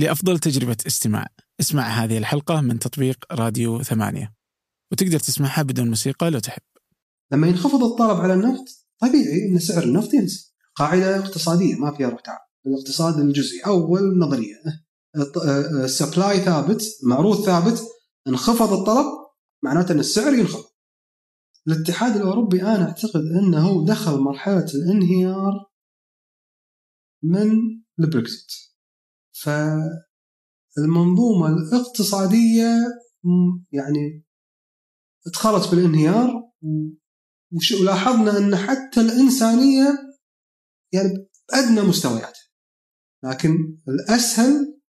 لأفضل تجربة استماع. اسمع هذه الحلقة من تطبيق راديو ثمانية. وتقدر تسمعها بدون موسيقى لو تحب. لما ينخفض الطلب على النفط طبيعي إن سعر النفط ينزل. قاعدة اقتصادية ما فيها روح تعال. الاقتصاد الجزئي أول نظرية. السبلاي ثابت معروض ثابت انخفض الطلب معناته إن السعر ينخفض. الاتحاد الأوروبي أنا أعتقد إنه دخل مرحلة الانهيار من البريكزيت. فالمنظومة الاقتصادية يعني دخلت بالانهيار ولاحظنا أن حتى الإنسانية يعني ادنى مستوياتها لكن الأسهل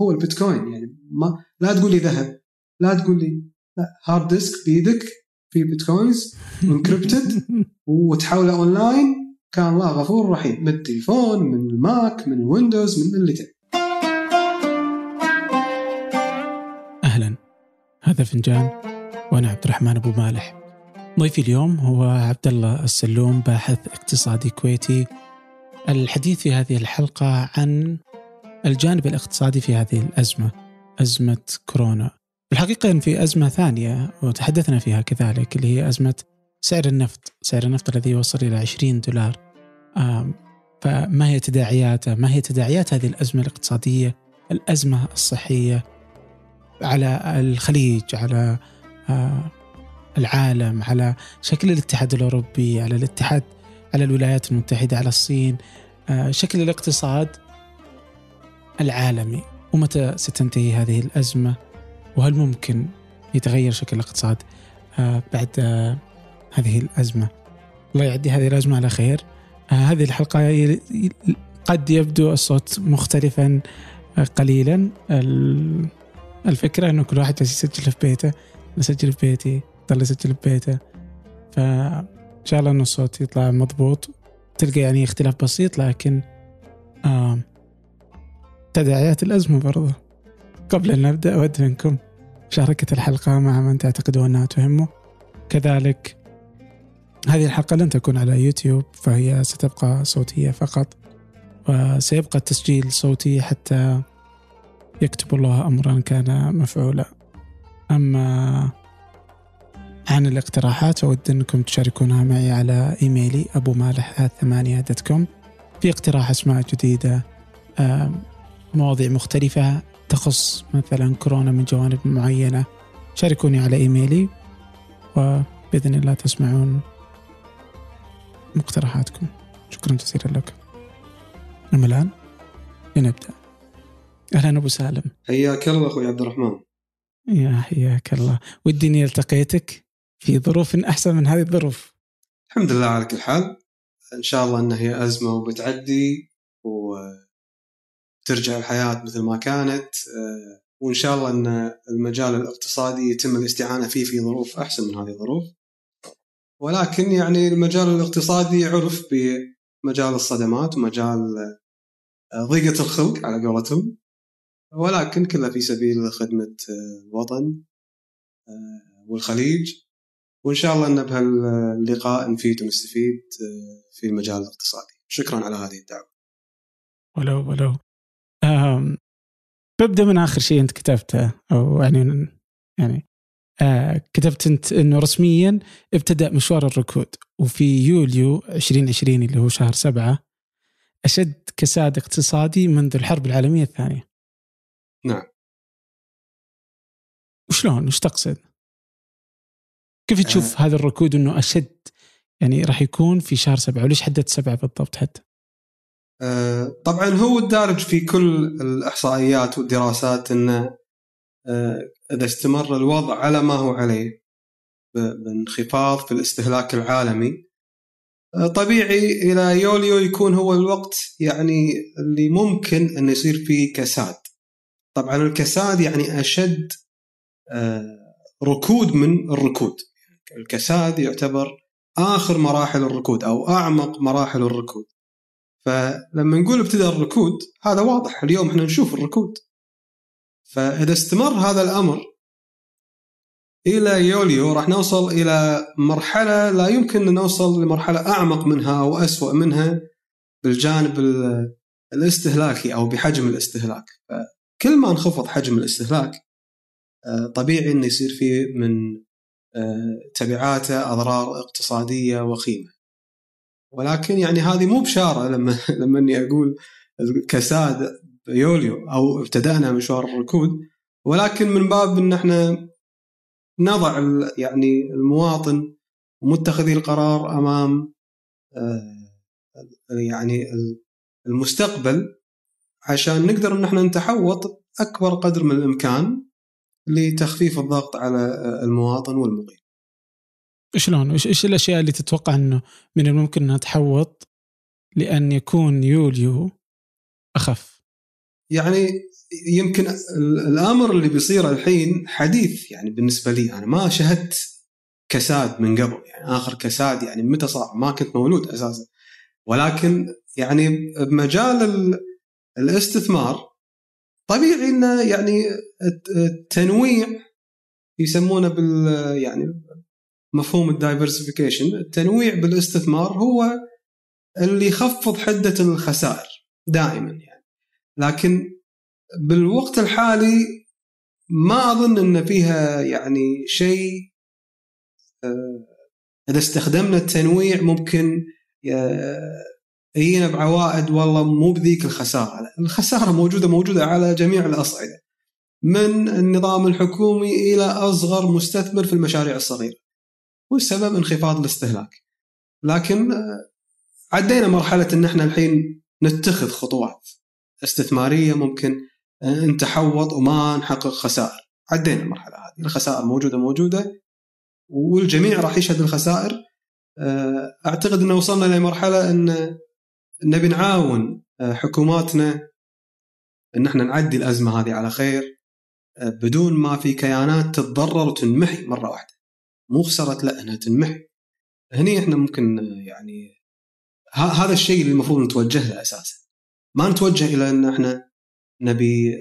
هو البيتكوين. يعني ما لا تقول لي ذهب لا تقول لي لا هارد ديسك بيدك في bitcoins encrypted وتحوله اونلاين كان الله غفور رحيم. من التليفون من الماك من الويندوز من اللي تبي هذا فنجان وأنا عبد الرحمن أبو مالح. ضيفي اليوم هو عبد الله السلوم باحث اقتصادي كويتي. الحديث في هذه الحلقة عن الجانب الاقتصادي في هذه الأزمة أزمة كورونا. الحقيقة أن في أزمة ثانية وتحدثنا فيها كذلك اللي هي أزمة سعر النفط. سعر النفط الذي وصل إلى 20 دولار. فما هي تداعياته؟ ما هي تداعيات هذه الأزمة الاقتصادية الأزمة الصحية؟ على الخليج على العالم على شكل الاتحاد الأوروبي على الاتحاد على الولايات المتحدة على الصين شكل الاقتصاد العالمي. ومتى ستنتهي هذه الأزمة؟ وهل ممكن يتغير شكل الاقتصاد بعد هذه الأزمة؟ الله يعدي هذه الأزمة على خير. هذه الحلقة قد يبدو الصوت مختلفا قليلا. الفكرة أنه كل واحد يسجل في بيته نسجل في بيتي ضل يسجل في بيته. فإن شاء الله أنه الصوت يطلع مضبوط. تلقى يعني اختلاف بسيط لكن آه تداعيات الأزمة برضه قبل أن نبدأ أود منكم مشاركة الحلقة مع من تعتقدون أنها تهمه. كذلك هذه الحلقة لن تكون على يوتيوب فهي ستبقى صوتية فقط وسيبقى التسجيل صوتي حتى يكتب الله أمرا كان مفعولا. أما عن الاقتراحات أود أنكم تشاركونها معي على إيميلي أبو مالح ثمانية كوم في اقتراح أسماء جديدة مواضيع مختلفة تخص مثلا كورونا من جوانب معينة شاركوني على إيميلي وبإذن الله تسمعون مقترحاتكم. شكرا جزيلا لكم أما الآن لنبدأ. أهلا أبو سالم. حياك الله أخوي عبد الرحمن. يا حياك الله. ودي إني التقيتك في ظروف أحسن من هذه الظروف. الحمد لله على كل حال. إن شاء الله إنها هي أزمة وبتعدي وترجع الحياة مثل ما كانت. وإن شاء الله إن المجال الاقتصادي يتم الاستعانة فيه في ظروف أحسن من هذه الظروف. ولكن يعني المجال الاقتصادي عرف بمجال الصدمات ومجال ضيقة الخلق على قولتهم. ولكن كلها في سبيل خدمة الوطن والخليج. وإن شاء الله أن بهاللقاء نفيد ونستفيد في المجال الاقتصادي. شكرا على هذه الدعوة. ولو ولو. ببدأ من آخر شيء أنت كتبته أو يعني يعني آه كتبت أنت أنه رسميا ابتدأ مشوار الركود وفي يوليو 2020 اللي هو شهر سبعة أشد كساد اقتصادي منذ الحرب العالمية الثانية. نعم وشلون وش تقصد؟ كيف تشوف آه. هذا الركود إنه أشد يعني راح يكون في شهر سبعة وليش حددت سبعة بالضبط حتى؟ آه طبعا هو الدارج في كل الإحصائيات والدراسات إنه آه إذا استمر الوضع على ما هو عليه بانخفاض في الاستهلاك العالمي آه طبيعي إلى يوليو يكون هو الوقت يعني اللي ممكن إنه يصير فيه كساد طبعا الكساد يعني أشد ركود من الركود. الكساد يعتبر آخر مراحل الركود أو أعمق مراحل الركود. فلما نقول ابتدى الركود هذا واضح اليوم إحنا نشوف الركود. فإذا استمر هذا الأمر إلى يوليو راح نوصل إلى مرحلة لا يمكن أن نوصل لمرحلة أعمق منها أو أسوأ منها بالجانب الاستهلاكي أو بحجم الاستهلاك. كل ما انخفض حجم الاستهلاك آه، طبيعي إنه يصير فيه من آه، تبعاته أضرار اقتصادية وخيمة. ولكن يعني هذه مو بشارة لما لما إني أقول كساد يوليو أو ابتدأنا مشوار الركود ولكن من باب إن إحنا نضع يعني المواطن ومتخذي القرار أمام يعني المستقبل عشان نقدر إن إحنا نتحوط أكبر قدر من الإمكان لتخفيف الضغط على المواطن والمقيم. شلون؟ إيش الأشياء اللي تتوقع إنه من الممكن إنها تحوط لأن يكون يوليو أخف؟ يعني يمكن الأمر اللي بيصير الحين حديث يعني بالنسبة لي أنا ما شهدت كساد من قبل يعني آخر كساد يعني متى صار ما كنت مولود أساسا ولكن يعني بمجال الاستثمار طبيعي إنه يعني التنويع يسمونه بال يعني مفهوم الدايفرسيفيكيشن التنويع بالاستثمار هو اللي يخفض حدة الخسائر دائما يعني. لكن بالوقت الحالي ما أظن إن فيها يعني شيء آه، إذا استخدمنا التنويع ممكن يجينا بعوائد والله مو بذيك الخسارة، الخسارة موجودة موجودة على جميع الأصعدة. من النظام الحكومي إلى أصغر مستثمر في المشاريع الصغيرة. والسبب انخفاض الاستهلاك. لكن عدينا مرحلة إن إحنا الحين نتخذ خطوات استثمارية ممكن نتحوط وما نحقق خسائر. عدينا المرحلة هذه، الخسائر موجودة موجودة والجميع راح يشهد الخسائر أعتقد إن وصلنا لمرحلة إن نبي نعاون آه، حكوماتنا إن إحنا نعدي الأزمة هذه على خير آه، بدون ما في كيانات تتضرر وتنمحي مرة واحدة. مو خسرت لا إنها تنمحي. هني إحنا ممكن يعني هذا الشيء اللي المفروض نتوجه له أساسا. ما نتوجه إلى إن إحنا نبي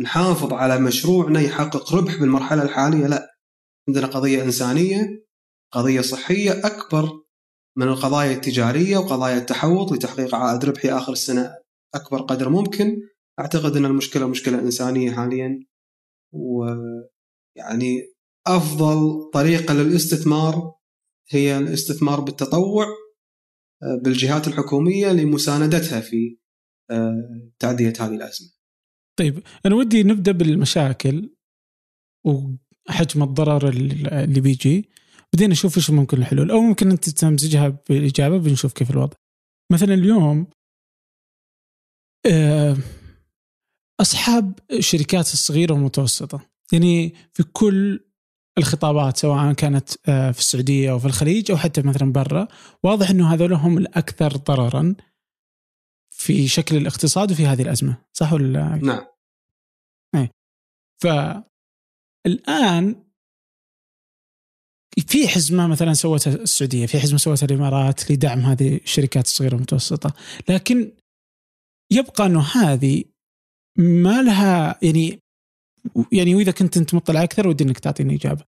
نحافظ على مشروعنا يحقق ربح بالمرحلة الحالية لا. عندنا قضية إنسانية قضية صحية أكبر من القضايا التجارية وقضايا التحوط لتحقيق عائد ربحي آخر السنة أكبر قدر ممكن أعتقد أن المشكلة مشكلة إنسانية حاليا ويعني أفضل طريقة للاستثمار هي الاستثمار بالتطوع آه، بالجهات الحكومية لمساندتها في آه، تعدية هذه الأزمة. طيب أنا ودي نبدأ بالمشاكل وحجم الضرر اللي بيجي بدينا نشوف إيش ممكن الحلول أو ممكن أنت تمزجها بالإجابة بنشوف كيف الوضع. مثلا اليوم آه، أصحاب الشركات الصغيرة والمتوسطة. يعني في كل الخطابات سواء كانت آه، في السعودية أو في الخليج أو حتى مثلا برا واضح إنه هذول هم الأكثر ضررا في شكل الاقتصاد وفي هذه الأزمة. صح ولا؟ نعم. اي فالآن في حزمة مثلا سوتها السعودية، في حزمة سوتها الإمارات لدعم هذه الشركات الصغيرة والمتوسطة، لكن يبقى أنه هذه ما لها يعني يعني وإذا كنت أنت مطلع أكثر ودي أنك تعطيني إجابة.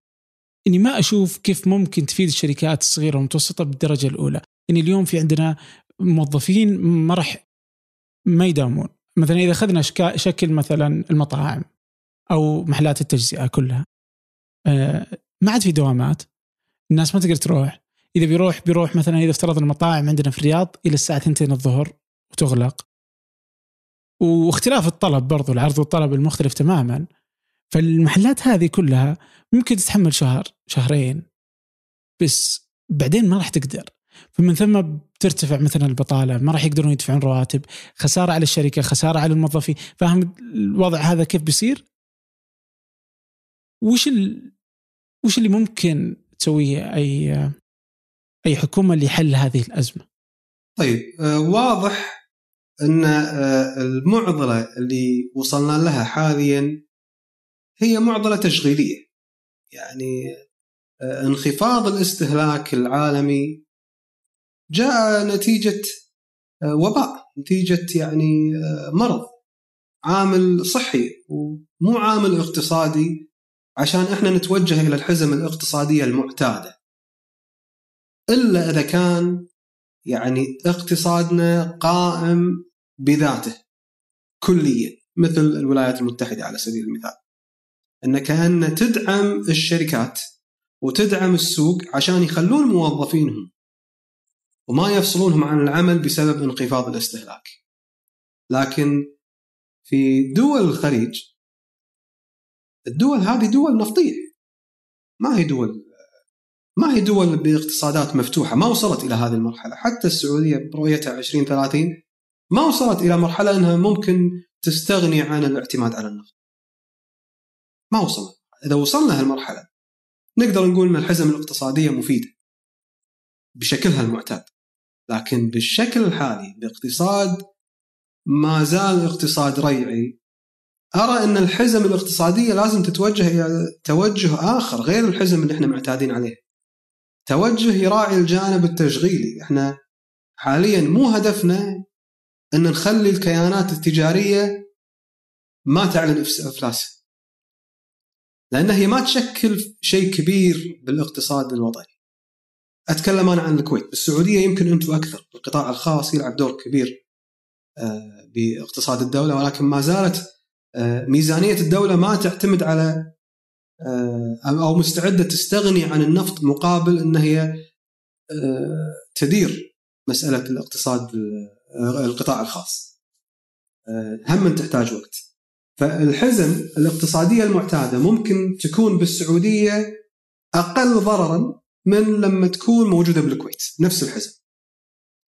إني ما أشوف كيف ممكن تفيد الشركات الصغيرة والمتوسطة بالدرجة الأولى، يعني اليوم في عندنا موظفين ما راح ما يداومون، مثلا إذا أخذنا شكل مثلا المطاعم أو محلات التجزئة كلها آه، ما عاد في دوامات. الناس ما تقدر تروح. إذا بيروح بيروح مثلا إذا افترض المطاعم عندنا في الرياض إلى الساعة 2 الظهر وتغلق. واختلاف الطلب برضو العرض والطلب المختلف تماما. فالمحلات هذه كلها ممكن تتحمل شهر شهرين. بس بعدين ما راح تقدر. فمن ثم بترتفع مثلا البطالة ما راح يقدرون يدفعون رواتب. خسارة على الشركة خسارة على الموظفين. فاهم الوضع هذا كيف بيصير؟ وش ال... وش اللي ممكن تسويه أي أي حكومة لحل هذه الأزمة؟ طيب آه، واضح أن آه، المعضلة اللي وصلنا لها حاليا هي معضلة تشغيلية يعني آه، انخفاض الاستهلاك العالمي جاء نتيجة وباء نتيجة يعني مرض عامل صحي ومو عامل اقتصادي عشان إحنا نتوجه إلى الحزم الاقتصادية المعتادة. إلا إذا كان يعني اقتصادنا قائم بذاته كليا مثل الولايات المتحدة على سبيل المثال. إن كان تدعم الشركات وتدعم السوق عشان يخلون موظفينهم وما يفصلونهم عن العمل بسبب انخفاض الاستهلاك. لكن في دول الخليج الدول هذه دول نفطيه ما هي دول ما هي دول باقتصادات مفتوحة؟ ما وصلت إلى هذه المرحلة. حتى السعودية برؤيتها 2030 ما وصلت إلى مرحلة أنها ممكن تستغني عن الاعتماد على النفط. ما وصلنا إذا وصلنا هالمرحلة نقدر نقول إن الحزم الاقتصادية مفيدة بشكلها المعتاد. لكن بالشكل الحالي باقتصاد ما زال اقتصاد ريعي أرى أن الحزم الاقتصاديه لازم تتوجه إلى توجه آخر غير الحزم اللي إحنا معتادين عليه. توجه يراعي الجانب التشغيلي، إحنا حاليا مو هدفنا أن نخلي الكيانات التجارية ما تعلن أفلاسها. لأن هي ما تشكل شيء كبير بالاقتصاد الوطني. أتكلم أنا عن الكويت، السعودية يمكن أنتم أكثر، القطاع الخاص يلعب دور كبير آه، باقتصاد الدولة ولكن ما زالت ميزانية الدولة ما تعتمد على آه، أو مستعدة تستغني عن النفط مقابل إن هي تدير مسألة الاقتصاد القطاع الخاص. هم تحتاج وقت. فالحزم الاقتصادية المعتادة ممكن تكون بالسعودية أقل ضررا من لما تكون موجودة بالكويت نفس الحزم.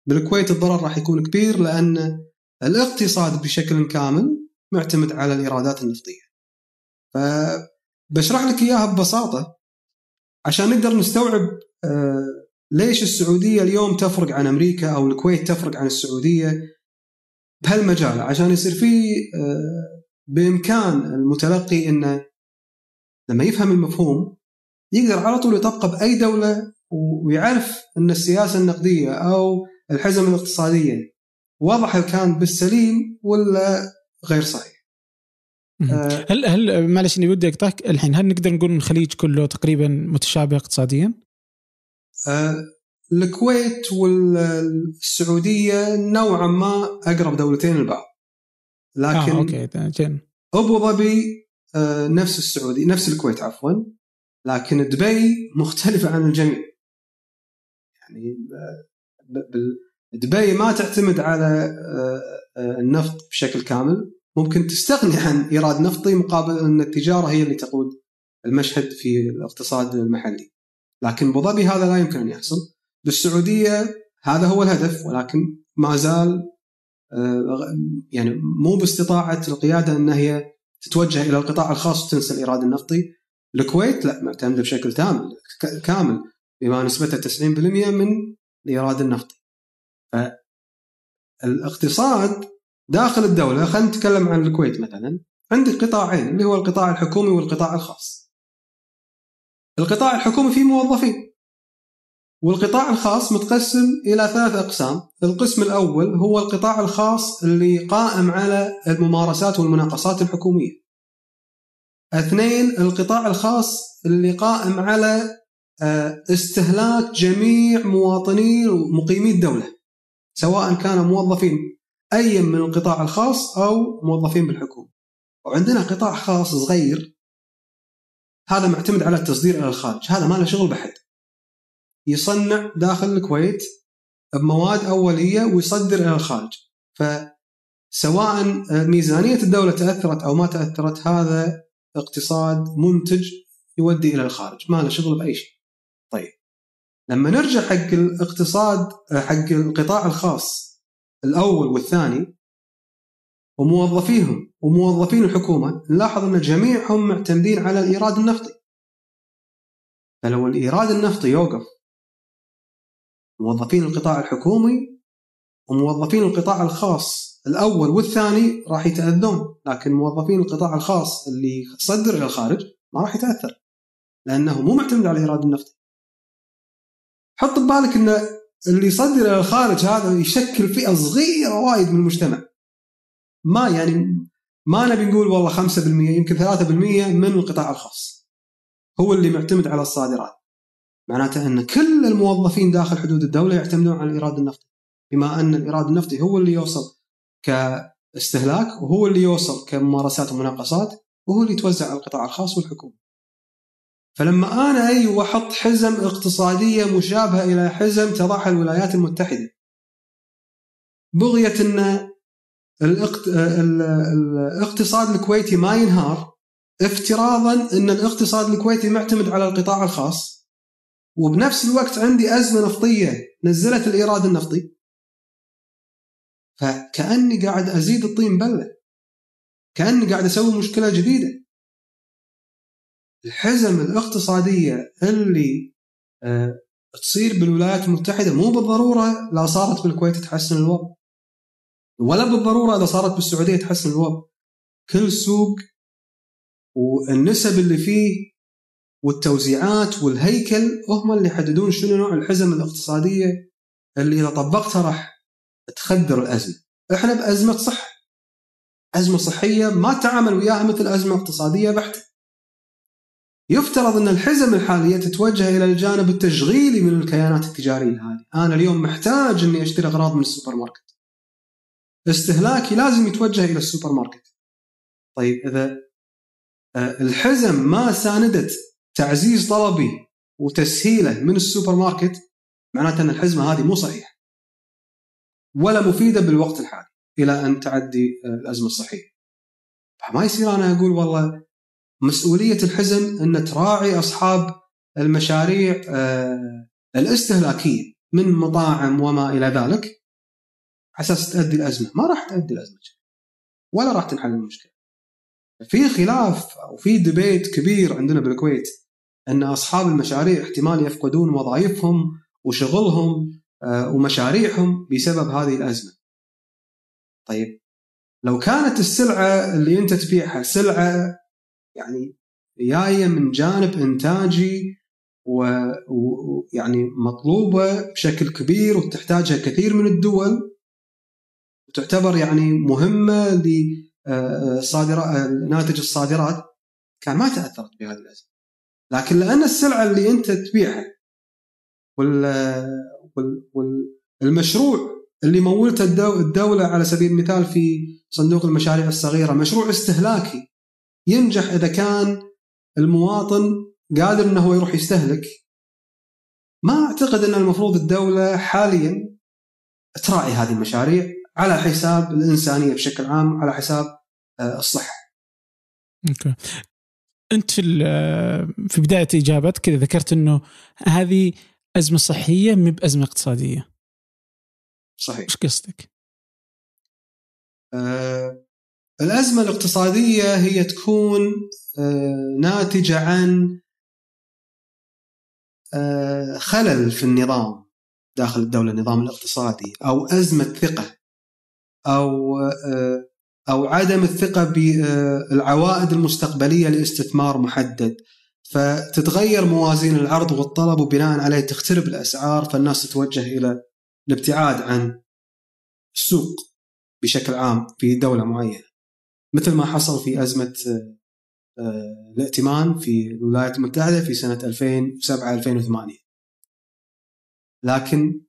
بالكويت الضرر راح يكون كبير لأن الاقتصاد بشكل كامل معتمد على الإيرادات النفطية. فبشرح لك إياها ببساطة عشان نقدر نستوعب آه، ليش السعودية اليوم تفرق عن أمريكا أو الكويت تفرق عن السعودية بهالمجال عشان يصير في آه، بإمكان المتلقي إنه لما يفهم المفهوم يقدر على طول يطبقه بأي دولة ويعرف إن السياسة النقدية أو الحزم الاقتصادية واضح هل كان بالسليم ولا غير صحيح آه هل هل معلش إني بدي أقطعك الحين هل نقدر نقول الخليج كله تقريبا متشابه اقتصاديا؟ آه الكويت والسعودية نوعا ما أقرب دولتين لبعض لكن آه أوكي جن. أبو ظبي آه نفس السعوديه نفس الكويت عفوا لكن دبي مختلفة عن الجميع يعني دبي ما تعتمد على آه، آه، النفط بشكل كامل. ممكن تستغني عن إيراد نفطي مقابل أن التجارة هي اللي تقود المشهد في الاقتصاد المحلي. لكن أبو ظبي هذا لا يمكن أن يحصل. بالسعودية هذا هو الهدف ولكن ما زال آه، يعني مو باستطاعة القيادة أن هي تتوجه إلى القطاع الخاص وتنسى الإيراد النفطي. الكويت لا معتمدة بشكل تام كامل بما نسبتها 90% من الإيراد النفطي. فالاقتصاد داخل الدولة خلينا نتكلم عن الكويت مثلا عندك قطاعين اللي هو القطاع الحكومي والقطاع الخاص. القطاع الحكومي فيه موظفين والقطاع الخاص متقسم إلى ثلاث أقسام. القسم الأول هو القطاع الخاص اللي قائم على الممارسات والمناقصات الحكومية. اثنين القطاع الخاص اللي قائم على آه، استهلاك جميع مواطني ومقيمي الدولة. سواء كانوا موظفين أي من القطاع الخاص أو موظفين بالحكومة. وعندنا قطاع خاص صغير هذا معتمد على التصدير إلى الخارج هذا ما له شغل بحد. يصنع داخل الكويت بمواد أولية ويصدر إلى الخارج. فسواء ميزانية الدولة تأثرت أو ما تأثرت هذا اقتصاد منتج يودي إلى الخارج ما له شغل بأي شيء. لما نرجع حق الاقتصاد حق القطاع الخاص الأول والثاني وموظفيهم وموظفين الحكومة نلاحظ أن جميعهم معتمدين على الإيراد النفطي. فلو الإيراد النفطي يوقف موظفين القطاع الحكومي وموظفين القطاع الخاص الأول والثاني راح يتأذون لكن موظفين القطاع الخاص اللي صدر إلى الخارج ما راح يتأثر لأنه مو معتمد على الإيراد النفطي. حط ببالك إن اللي يصدر إلى الخارج هذا يشكل فئة صغيرة وايد من المجتمع. ما يعني ما نبي نقول والله 5% يمكن 3% من القطاع الخاص. هو اللي معتمد على الصادرات. معناته إن كل الموظفين داخل حدود الدولة يعتمدون على الإيراد النفطي. بما أن الإيراد النفطي هو اللي يوصل ك استهلاك وهو اللي يوصل كممارسات ومناقصات وهو اللي يتوزع على القطاع الخاص والحكومة. فلما أنا أيوه أحط حزم اقتصادية مشابهة إلى حزم تضعها الولايات المتحدة. بغيه أن الاقتصاد الكويتي ما ينهار افتراضا أن الاقتصاد الكويتي معتمد على القطاع الخاص. وبنفس الوقت عندي أزمة نفطية نزلت الإيراد النفطي. فكأني قاعد أزيد الطين بلة. كأني قاعد أسوي مشكلة جديدة. الحزم الاقتصادية اللي أه تصير بالولايات المتحدة مو بالضرورة لا صارت بالكويت تحسن الوضع ولا بالضرورة إذا صارت بالسعودية تحسن الوضع كل سوق والنسب اللي فيه والتوزيعات والهيكل هم اللي يحددون شنو نوع الحزم الاقتصادية اللي إذا طبقتها راح تخدر الأزمة. إحنا بأزمة صحه. أزمة صحية ما تعامل وياها مثل أزمة اقتصادية بحتة. يفترض أن الحزم الحالية تتوجه إلى الجانب التشغيلي من الكيانات التجارية هذه، أنا اليوم محتاج أني أشتري أغراض من السوبر ماركت. استهلاكي لازم يتوجه إلى السوبر ماركت. طيب إذا آه، الحزم ما ساندت تعزيز طلبي وتسهيله من السوبر ماركت معناته أن الحزمة هذه مو صحيحة. ولا مفيدة بالوقت الحالي إلى أن تعدي آه، الأزمة الصحيه. ما يصير أنا أقول والله مسؤولية الحزم إن تراعي أصحاب المشاريع آه، الاستهلاكية من مطاعم وما إلى ذلك على أساس تؤدي الأزمة، ما راح تؤدي الأزمة ولا راح تنحل المشكلة. في خلاف أو في ديبيت كبير عندنا بالكويت إن أصحاب المشاريع احتمال يفقدون وظائفهم وشغلهم آه، ومشاريعهم بسبب هذه الأزمة. طيب لو كانت السلعة اللي أنت تبيعها سلعة يعني جاية من جانب إنتاجي ويعني مطلوبة بشكل كبير وتحتاجها كثير من الدول وتعتبر يعني مهمة لصادرات ناتج الصادرات كان ما تأثرت بهذه الأزمة. لكن لأن السلعة اللي أنت تبيعها والمشروع اللي مولته الدولة على سبيل المثال في صندوق المشاريع الصغيرة مشروع استهلاكي ينجح إذا كان المواطن قادر إنه هو يروح يستهلك ما أعتقد إن المفروض الدولة حاليا تراعي هذه المشاريع على حساب الإنسانية بشكل عام على حساب آه، الصحة. أوكي. أنت في في بداية إجابتك كذا ذكرت إنه هذه أزمة صحية مو بأزمة اقتصادية. صحيح. إيش قصدك؟ أه الأزمة الاقتصادية هي تكون أه ناتجة عن أه خلل في النظام داخل الدولة النظام الاقتصادي أو أزمة ثقه أو أه أو عدم الثقة بالعوائد المستقبلية لاستثمار محدد. فتتغير موازين العرض والطلب وبناء عليه تخترب الأسعار فالناس تتوجه إلى الابتعاد عن السوق بشكل عام في دولة معينة. مثل ما حصل في أزمة آه، الائتمان في الولايات المتحدة في سنة 2007 2008 لكن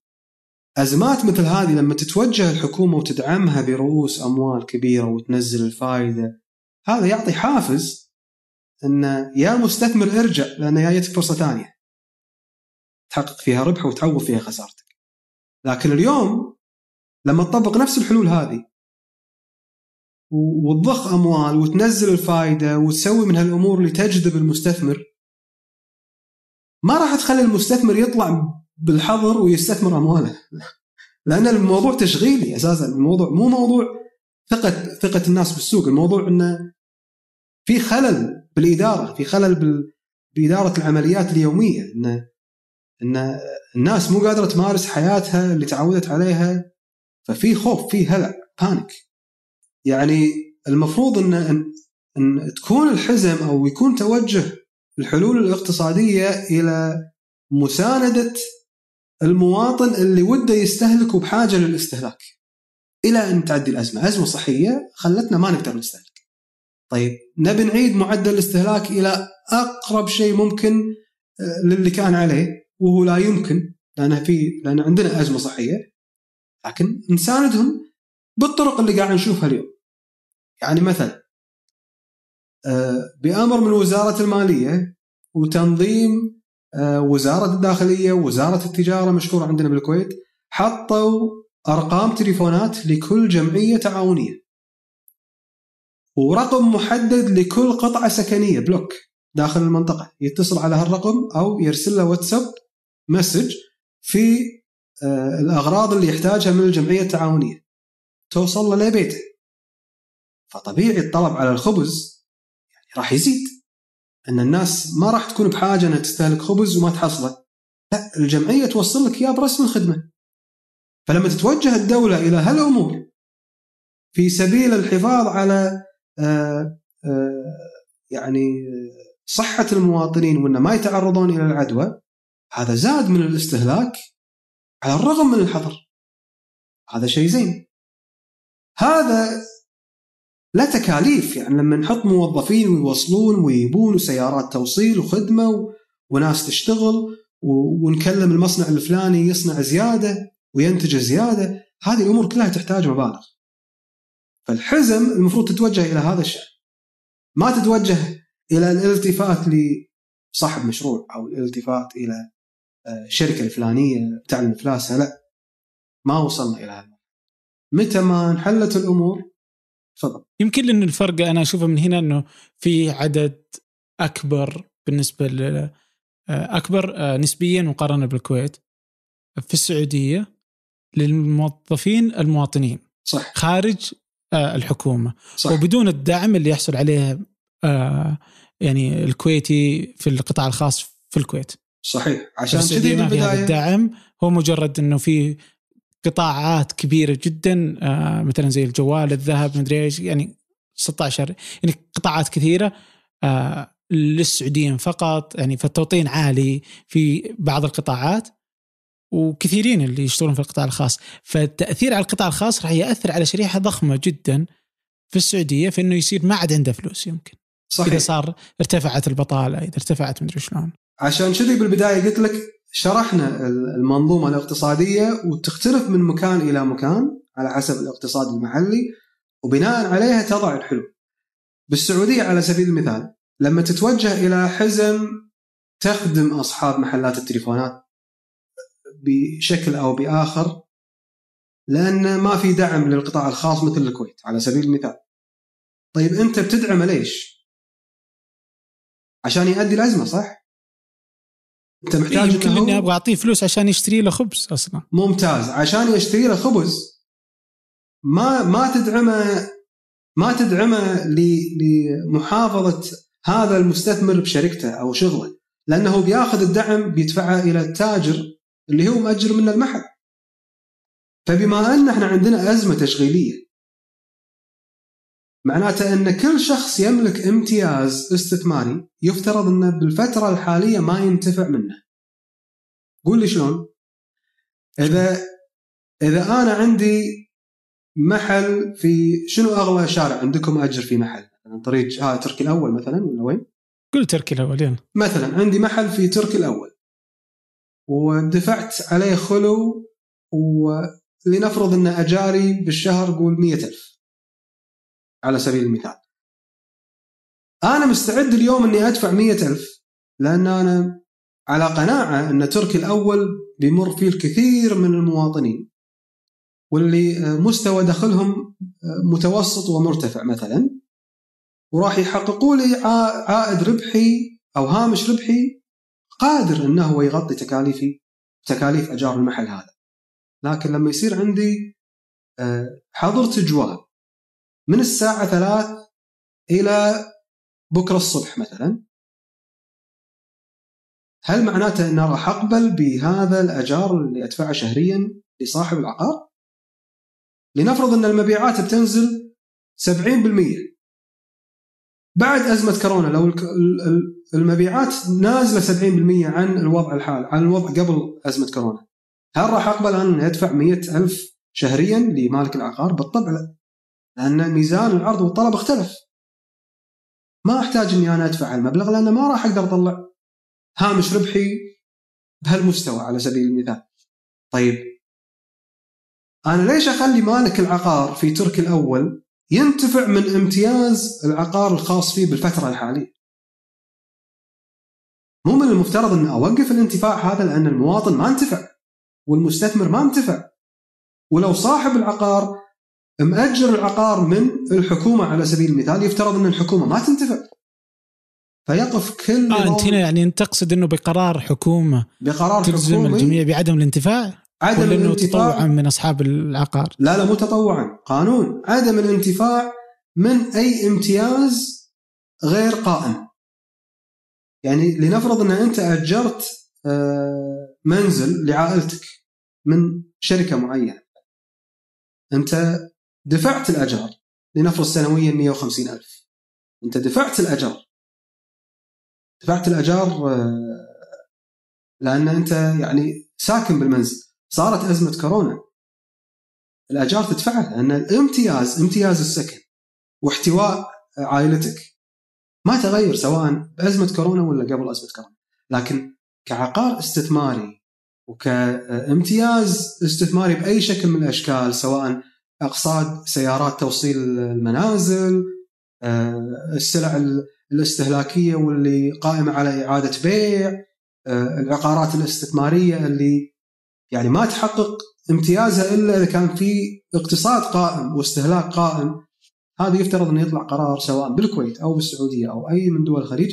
أزمات مثل هذه لما تتوجه الحكومة وتدعمها برؤوس أموال كبيرة وتنزل الفائدة هذا يعطي حافز أن يا مستثمر ارجع لأن جايتك فرصة ثانية. تحقق فيها ربح وتعوض فيها خسارتك. لكن اليوم لما تطبق نفس الحلول هذه وتضخ أموال وتنزل الفائده وتسوي من هالأمور اللي تجذب المستثمر. ما راح تخلي المستثمر يطلع بالحظر ويستثمر أمواله. لأن الموضوع تشغيلي أساسا. الموضوع مو موضوع ثقه ثقة الناس بالسوق. الموضوع إنه في خلل بالإدارة في خلل بإدارة العمليات اليومية. ان ان الناس مو قادرة تمارس حياتها اللي تعودت عليها. ففي خوف في هلع بانيك يعني المفروض ان ان تكون الحزم أو يكون توجه الحلول الاقتصادية إلى مساندة المواطن اللي وده يستهلك وبحاجه للاستهلاك إلى أن تعدي الأزمة، أزمة صحية خلتنا ما نقدر نستهلك. طيب نبي نعيد معدل الاستهلاك إلى أقرب شيء ممكن آه، للي كان عليه وهو لا يمكن لأن في لأن عندنا أزمة صحية لكن نساندهم بالطرق اللي قاعد نشوفها اليوم. يعني مثلا آه، بأمر من وزارة المالية وتنظيم آه، وزارة الداخلية ووزاره التجارة مشهورة عندنا بالكويت حطوا أرقام تليفونات لكل جمعية تعاونية. ورقم محدد لكل قطعة سكنية block داخل المنطقة. يتصل على هالرقم أو يرسل له واتساب message في آه، الأغراض اللي يحتاجها من الجمعية التعاونية. توصل له لبيته. فطبيعي الطلب على الخبز يعني راح يزيد. أن الناس ما راح تكون بحاجة أنها تستهلك خبز وما تحصله. لا الجمعية توصل لك إياه برسم الخدمة. فلما تتوجه الدولة إلى هالأمور في سبيل الحفاظ على آه، آه، يعني صحة المواطنين وأنه ما يتعرضون إلى العدوى هذا زاد من الاستهلاك على الرغم من الحظر. هذا شيء زين. هذا لا تكاليف يعني لما نحط موظفين ويوصلون ويجيبون وسيارات توصيل وخدمة وناس تشتغل ونكلم المصنع الفلاني يصنع زيادة وينتج زيادة هذه الأمور كلها تحتاج مبالغ. فالحزم المفروض تتوجه إلى هذا الشيء. ما تتوجه إلى الالتفات لصاحب مشروع أو الالتفات إلى الشركة آه، الفلانية بتعلن افلاسها لا. ما وصلنا إلى هذا. متى ما انحلت الأمور تفضل. يمكن لأن الفرق أنا أشوفه من هنا إنه في عدد أكبر بالنسبة ل آه، أكبر آه، نسبيا مقارنة بالكويت. في السعودية للموظفين المواطنين صح. خارج الحكومة. صح. وبدون الدعم اللي يحصل عليه يعني الكويتي في القطاع الخاص في الكويت. صحيح. عشان كذي هذا الدعم هو مجرد إنه في قطاعات كبيرة جدا آه مثلا زي الجوال الذهب مدري إيش يعني 16 يعني قطاعات كثيرة آه للسعوديين فقط يعني فالتوطين عالي في بعض القطاعات وكثيرين اللي يشتغلون في القطاع الخاص. فالتأثير على القطاع الخاص راح يأثر على شريحة ضخمة جدا في السعودية في إنه يصير ما عاد عنده فلوس يمكن. صحيح. اذا صار ارتفعت البطالة إذا ارتفعت مدري شلون. عشان كذي بالبداية قلت لك شرحنا المنظومة الاقتصادية وتختلف من مكان إلى مكان على حسب الاقتصاد المحلي وبناء عليها تضع الحلول. بالسعودية على سبيل المثال لما تتوجه إلى حزم تخدم أصحاب محلات التليفونات بشكل أو بآخر لأن ما في دعم للقطاع الخاص مثل الكويت على سبيل المثال. طيب أنت بتدعمه ليش؟ عشان يؤدي الأزمة صح؟ انت محتاج يمكن إني أبغى أعطيه فلوس عشان يشتري له خبز أصلا. ممتاز. عشان يشتري له خبز. ما ما تدعمه ما تدعمه لمحافظة هذا المستثمر بشركته أو شغله. لأنه بيأخذ الدعم بيدفعه إلى التاجر اللي هو مأجر منه المحل. فبما أن إحنا عندنا أزمة تشغيلية معناته إن كل شخص يملك امتياز استثماري يفترض إنه بالفترة الحالية ما ينتفع منه. قول لي شلون؟ إذا إذا أنا عندي محل في شنو أغلى شارع عندكم أجر في محل؟ مثلا طريق ها تركي الأول مثلا ولا وين؟ قول تركي الأول يلا مثلا عندي محل في تركي الأول ودفعت عليه خلو ولنفرض إن أجاري بالشهر قول مية ألف على سبيل المثال. أنا مستعد اليوم أني أدفع مية ألف لأن أنا على قناعة أن تركي الأول بيمر فيه الكثير من المواطنين واللي مستوى دخلهم متوسط ومرتفع مثلا وراح يحققوا لي عائد ربحي أو هامش ربحي قادر أنه هو يغطي تكاليفي تكاليف أجار المحل هذا. لكن لما يصير عندي آه، حظر تجوال من الساعة ثلاث إلى بكرة الصبح مثلا هل معناته أن راح أقبل بهذا الأجار اللي أدفعه شهريا لصاحب العقار؟ لنفرض أن المبيعات بتنزل 70% بعد أزمة كورونا لو المبيعات نازلة 70% عن الوضع الحالي عن الوضع قبل أزمة كورونا هل راح أقبل أن أدفع 100 ألف شهريا لمالك العقار؟ بالطبع لا لأن ميزان العرض والطلب اختلف. ما أحتاج إني أنا أدفع المبلغ لأن ما راح أقدر أطلع. هامش ربحي بهالمستوى على سبيل المثال. طيب. أنا ليش أخلي مالك العقار في ترك الأول ينتفع من امتياز العقار الخاص فيه بالفترة الحالية؟ مو من المفترض ان أوقف الانتفاع هذا لأن المواطن ما انتفع والمستثمر ما انتفع. ولو صاحب العقار مأجر العقار من الحكومة على سبيل المثال يفترض أن الحكومة ما تنتفع. فيقف كل آه أنت هنا يعني أنت تقصد إنه بقرار حكومة بقرار تلزم حكومي الجميع بعدم الانتفاع؟ عدم الانتفاع؟ تطوعا من أصحاب العقار؟ لا لا مو تطوعا. قانون. عدم الانتفاع من أي امتياز غير قائم. يعني لنفرض أن أنت أجرت آه، منزل لعائلتك من شركة معينة. أنت دفعت الاجار لنفرض سنويا 150 ألف. أنت دفعت الاجار دفعت الاجار آه، لأن أنت يعني ساكن بالمنزل. صارت أزمة كورونا. الأجار تدفعها لأن الامتياز امتياز السكن واحتواء عائلتك ما تغير سواء بأزمة كورونا ولا قبل أزمة كورونا. لكن كعقار استثماري وكامتياز استثماري بأي شكل من الأشكال سواء اقساط سيارات توصيل المنازل آه، السلع الاستهلاكية واللي قائمة على إعادة بيع آه، العقارات الاستثمارية اللي يعني ما تحقق امتيازها إلا إذا كان في اقتصاد قائم واستهلاك قائم. هذا يفترض انه يطلع قرار سواء بالكويت أو بالسعودية أو أي من دول الخليج.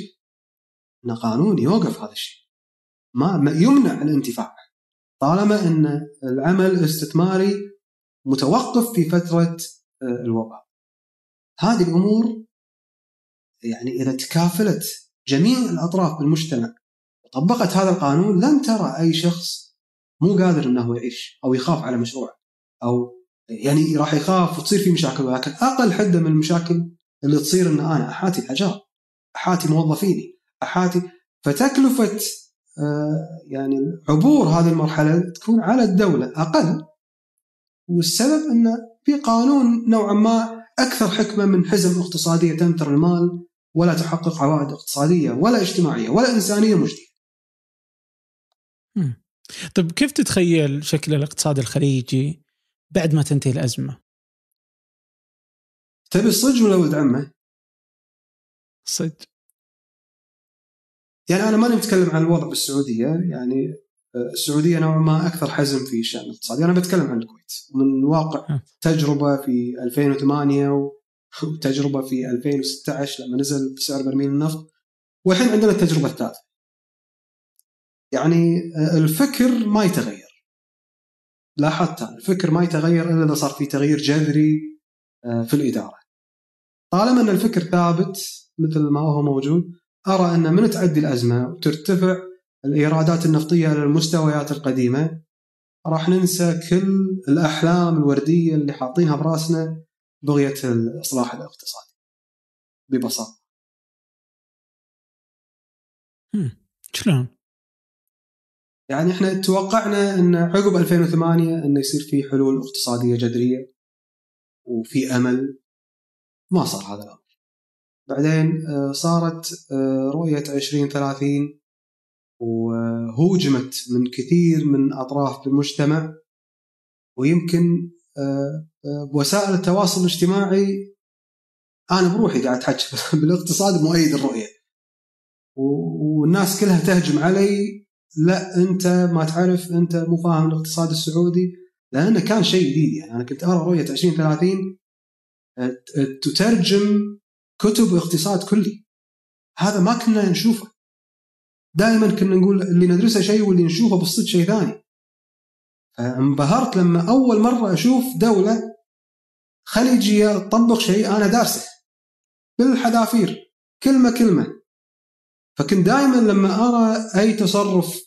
إن قانون يوقف هذا الشيء. ما يمنع الانتفاع. طالما إن العمل الاستثماري متوقف في فترة آه، الوباء. هذه الأمور يعني إذا تكافلت جميع الأطراف بالمجتمع وطبقت هذا القانون لن ترى أي شخص مو قادر إنه يعيش أو يخاف على مشروعه أو يعني راح يخاف وتصير في مشاكل ولكن أقل حدة من المشاكل اللي تصير إن أنا أحاتي الاجار أحاتي موظفيني أحاتي فتكلفة آه، يعني عبور هذه المرحلة تكون على الدولة أقل والسبب انه في قانون نوعا ما أكثر حكمة من حزم اقتصادية تنثر المال ولا تحقق عوائد اقتصادية ولا اجتماعية ولا إنسانية مجدية. طيب كيف تتخيل شكل الاقتصاد الخليجي بعد ما تنتهي الأزمة؟ تبي الصج ولا ولد عمه؟ صج يعني أنا ماني متكلم عن الوضع بالسعودية يعني السعودية نوعا ما أكثر حزم في الشان الاقتصادي. أنا بتكلم عن الكويت. من واقع تجربة في 2008 وتجربه في 2016 لما نزل سعر برميل النفط والحين عندنا التجربة الثالثة. يعني آه، الفكر ما يتغير. لاحظت الفكر ما يتغير إلا إذا صار في تغيير جذري آه، في الإدارة. طالما إن الفكر ثابت مثل ما هو موجود أرى أن من تعدي الأزمة وترتفع الإيرادات النفطية إلى المستويات القديمة راح ننسى كل الأحلام الوردية اللي حاطينها براسنا بغية الإصلاح الاقتصادي ببساطة. شلون؟ يعني إحنا توقعنا إن عقب 2008 إنه يصير في حلول اقتصادية جذرية وفي أمل ما صار هذا الأمر. بعدين آه، صارت آه، رؤية 2030 وهوجمت من كثير من أطراف المجتمع ويمكن آه، بوسائل التواصل الاجتماعي أنا بروحي قاعد أحكي بالاقتصاد مؤيد الرؤية. والناس كلها تهجم علي لا أنت ما تعرف أنت مو فاهم الاقتصاد السعودي. لأنه كان شيء جديد يعني أنا كنت أرى رؤية 2030 تترجم كتب اقتصاد كلي. هذا ما كنا نشوفه. دائما كنا نقول اللي ندرسه شيء واللي نشوفه بالصدق شيء ثاني. انبهرت لما أول مرة أشوف دولة خليجية تطبق شيء أنا دارسه. بالحذافير. كلمة كلمة. فكنت دائما لما أرى أي تصرف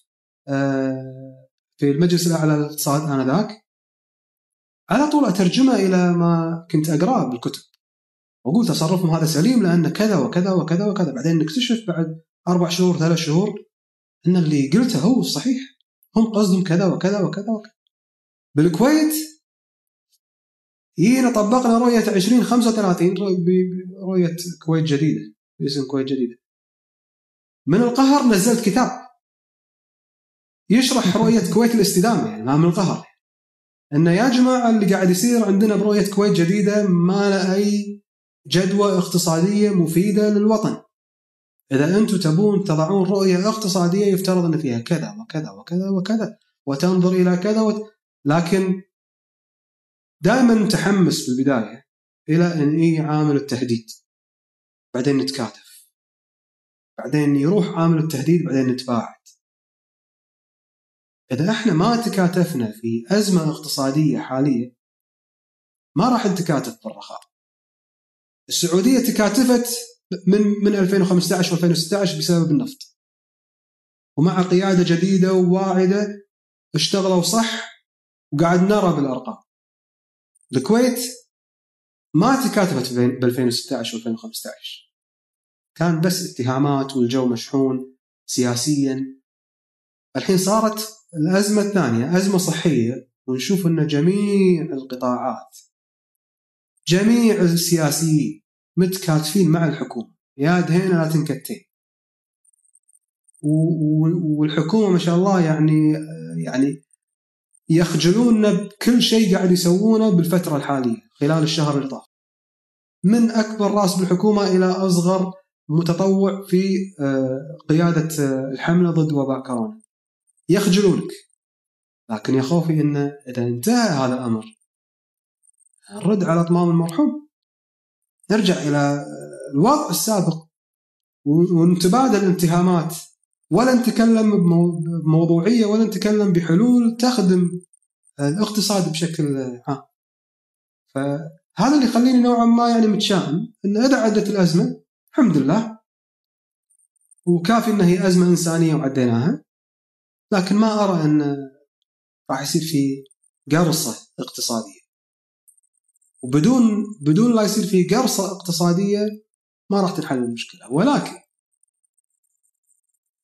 آه، في المجلس الأعلى للاقتصاد آنذاك على طول أترجمه إلى ما كنت أقرأه بالكتب. وأقول تصرفهم هذا سليم لأن كذا وكذا وكذا وكذا. بعدين نكتشف بعد أربع شهور ثلاث شهور. إن اللي قلته هو الصحيح هم قصدهم كذا وكذا وكذا وكذا. بالكويت جينا طبقنا رؤية 2035 رؤية كويت جديدة باسم كويت جديدة. من القهر نزلت كتاب. يشرح رؤية كويت الاستدامة يعني ما من القهر انه يا جماعة اللي قاعد يصير عندنا برؤية كويت جديدة ما له أي جدوى اقتصادية مفيدة للوطن. إذا أنتم تبون تضعون رؤية اقتصادية يفترض أن فيها كذا وكذا وكذا وكذا وتنظر إلى كذا وت... لكن دائما نتحمس في البداية إلى أن يجي عامل التهديد بعدين نتكاتف. بعدين يروح عامل التهديد بعدين نتباعد. إذا إحنا ما تكاتفنا في أزمة اقتصادية حالية ما راح نتكاتف بالرخاء. السعودية تكاتفت من من 2015 و2016 بسبب النفط. ومع قيادة جديدة وواعدة اشتغلوا صح وقاعد نرى بالأرقام. الكويت ما تكاتفت ب 2016 و2015 كان بس اتهامات والجو مشحون سياسيا. الحين صارت الأزمة الثانية أزمة صحية ونشوف إن جميع القطاعات جميع السياسيين متكاتفين مع الحكومة. يا دهينا لا تنكتين. والحكومة ما شاء الله يعني يعني يخجلوننا بكل شيء قاعد يسوونه بالفترة الحالية خلال الشهر اللي طاف. من أكبر رأس بالحكومة إلى أصغر متطوع في آه، قيادة آه، الحملة ضد وباء كورونا. يخجلونك. لكن يا خوفي انه إذا انتهى هذا الأمر نرد على أطمام المرحوم. نرجع إلى الوضع السابق ونتبادل الاتهامات ولا نتكلم بموضوعية ولا نتكلم بحلول تخدم الاقتصاد بشكل عام. فهذا اللي يخليني نوعا ما يعني متشائم إن إذا عدت الأزمة الحمد لله وكافي انها هي أزمة إنسانية وعديناها لكن ما أرى إن راح يصير في قرصة اقتصادية وبدون بدون لا يصير في قرصة اقتصادية ما راح تنحل المشكلة ولكن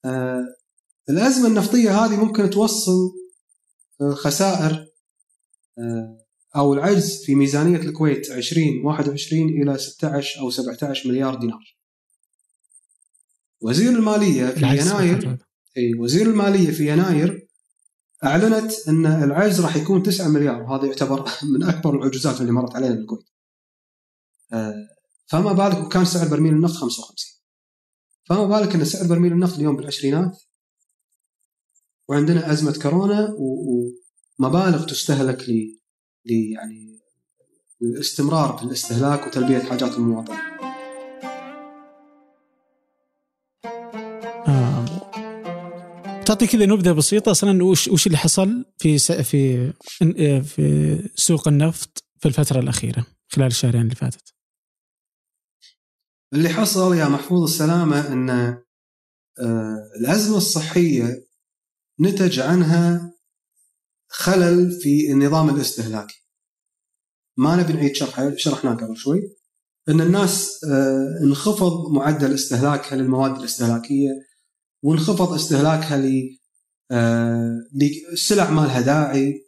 آه الأزمة النفطية هذه ممكن توصل آه، خسائر آه أو العجز في ميزانية الكويت 2021 إلى 16 أو 17 مليار دينار. وزير المالية في يناير إي وزير المالية في يناير أعلنت أن العجز راح يكون 9 مليار وهذا يعتبر من أكبر العجوزات اللي مرت علينا بالكويت. آه، فما بالك وكان سعر برميل النفط 55 فما بالك أن سعر برميل النفط اليوم بالعشرينات وعندنا أزمة كورونا ومبالغ تستهلك ل يعني الاستمرار في الاستهلاك وتلبية حاجات المواطنين. تعطي كذا نبذة بسيطة. أصلا وش وش اللي حصل في في في سوق النفط في الفترة الأخيرة خلال الشهرين اللي فاتت؟ اللي حصل يا محفوظ السلامة إن آه، الأزمة الصحية نتج عنها خلل في النظام الاستهلاكي. ما نبي نعيد شرحه شرحناه قبل شوي. إن الناس آه، انخفض معدل استهلاكها للمواد الاستهلاكية. وانخفض استهلاكها للسلع آه، ما لها داعي.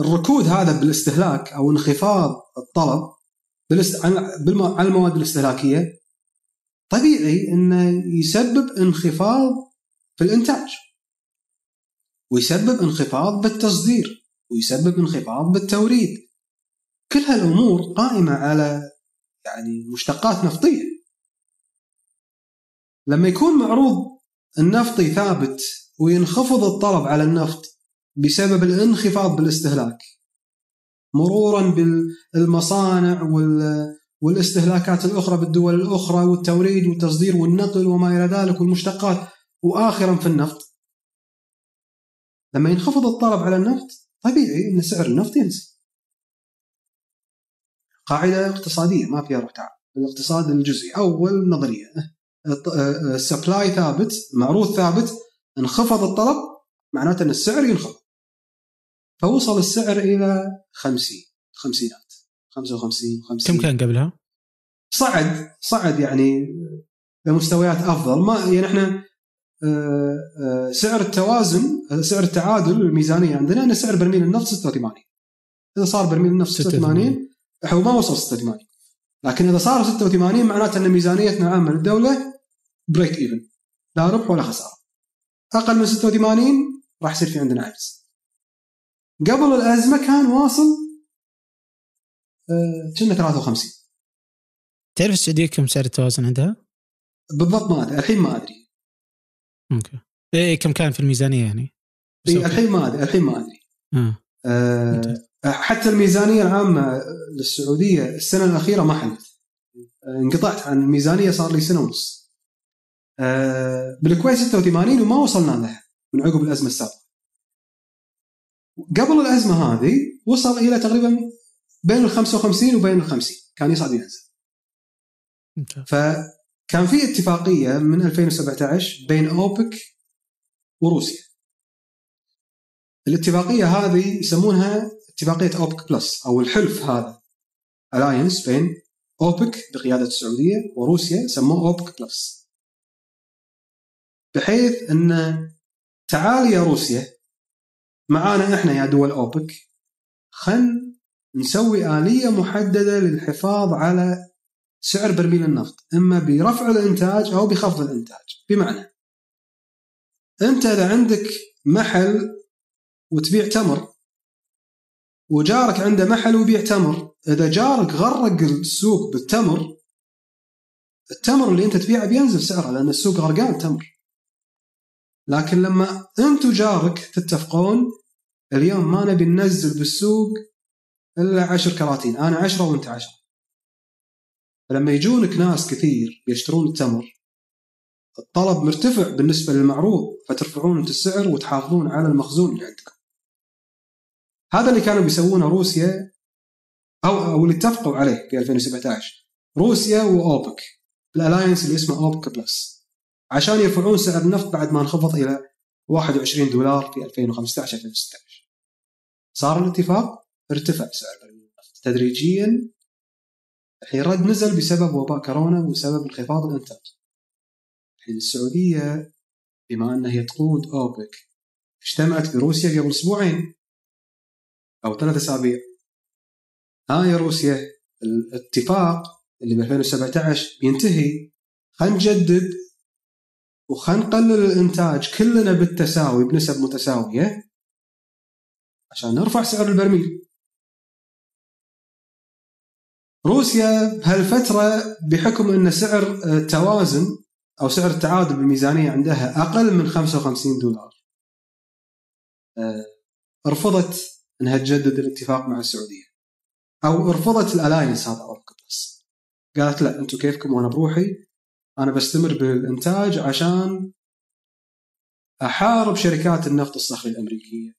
الركود هذا بالاستهلاك أو انخفاض الطلب على المواد الاستهلاكية طبيعي إنه يسبب انخفاض في الإنتاج ويسبب انخفاض بالتصدير ويسبب انخفاض بالتوريد. كل هالأمور قائمة على يعني مشتقات نفطية. لما يكون معروض النفطي ثابت وينخفض الطلب على النفط بسبب الانخفاض بالاستهلاك مرورا بالمصانع والاستهلاكات الأخرى بالدول الأخرى والتوريد والتصدير والنقل وما إلى ذلك والمشتقات وآخرا في النفط. لما ينخفض الطلب على النفط طبيعي إن سعر النفط ينزل. قاعدة اقتصادية ما فيها روح تعال. الاقتصاد الجزئي أول نظرية. السبلاي ثابت معروض ثابت انخفض الطلب معناته إن السعر ينخفض. فوصل السعر إلى 50 خمسينات 55 50 كم كان قبلها؟ صعد صعد يعني لمستويات أفضل. ما يعني إحنا آه، آه، سعر التوازن سعر التعادل الميزانية عندنا إن سعر برميل النفط 86 إذا صار برميل النفط 86 هو ما وصل 86 لكن إذا صار 86 معناته أن ميزانيتنا العامه للدوله break even لا ربح ولا خسارة أقل من 86 راح يصير في عندنا عجز قبل الأزمة كان واصل آه، كنا 53 تعرف السعودية كم سعر التوازن عندها؟ بالضبط ما أدري الحين ما أدري okay إيه كم كان في الميزانية يعني؟ إيه. الحين ما أدري الحين ما أدري آه. آه، حتى الميزانية العامة للسعودية السنة الأخيرة ما حلت. انقطعت عن الميزانية صار لي سنة ونص. آه، بالكويت 86 وما وصلنا لها من عقب الأزمة السابقة. قبل الأزمة هذه وصل إلى تقريبا بين ال 55 وبين ال 50 كان يصعد ينزل. فكان في اتفاقية من 2017 بين أوبك وروسيا. الاتفاقية هذه يسمونها اتفاقيه أوبك plus أو الحلف هذا alliance بين أوبك بقيادة السعودية وروسيا سموه أوبك plus. بحيث أن تعال يا روسيا معانا إحنا يا دول أوبك خل نسوي آلية محددة للحفاظ على سعر برميل النفط إما برفع الإنتاج أو بخفض الإنتاج بمعنى أنت إذا عندك محل وتبيع تمر وجارك عنده محل ويبيع تمر. إذا جارك غرق السوق بالتمر التمر اللي أنت تبيعه بينزل سعره لأن السوق غرقان تمر. لكن لما أنت وجارك تتفقون اليوم ما نبي ننزل بالسوق إلا عشر كراتين. أنا عشرة وأنت عشرة. فلما يجونك ناس كثير يشترون التمر الطلب مرتفع بالنسبة للمعروض فترفعون أنت السعر وتحافظون على المخزون اللي عندكم. هذا اللي كانوا بيسوونه روسيا أو أو اللي اتفقوا عليه في 2017 روسيا وأوبك. ال alliance اللي اسمه أوبك plus. عشان يرفعون سعر النفط بعد ما انخفض إلى 21 دولار في 2015 2016 صار الاتفاق؟ ارتفع سعر النفط. تدريجيا الحين رد نزل بسبب وباء كورونا وسبب انخفاض الإنتاج. الحين السعودية بما أنها هي تقود أوبك اجتمعت بروسيا قبل أسبوعين. أو ثلاث أسابيع. ها يا روسيا الاتفاق اللي ب 2017 بينتهي خلينا نجدد وخلينا نقلل الإنتاج كلنا بالتساوي بنسب متساوية عشان نرفع سعر البرميل. روسيا بهالفترة بحكم أن سعر التوازن أو سعر التعادل بالميزانية عندها أقل من 55 دولار آه، رفضت أنها تجدد الاتفاق مع السعودية. أو رفضت ال alliance هذا أوبك plus قالت لا أنتم كيفكم؟ وأنا بروحي. أنا بستمر بالإنتاج عشان أحارب شركات النفط الصخري الأمريكية.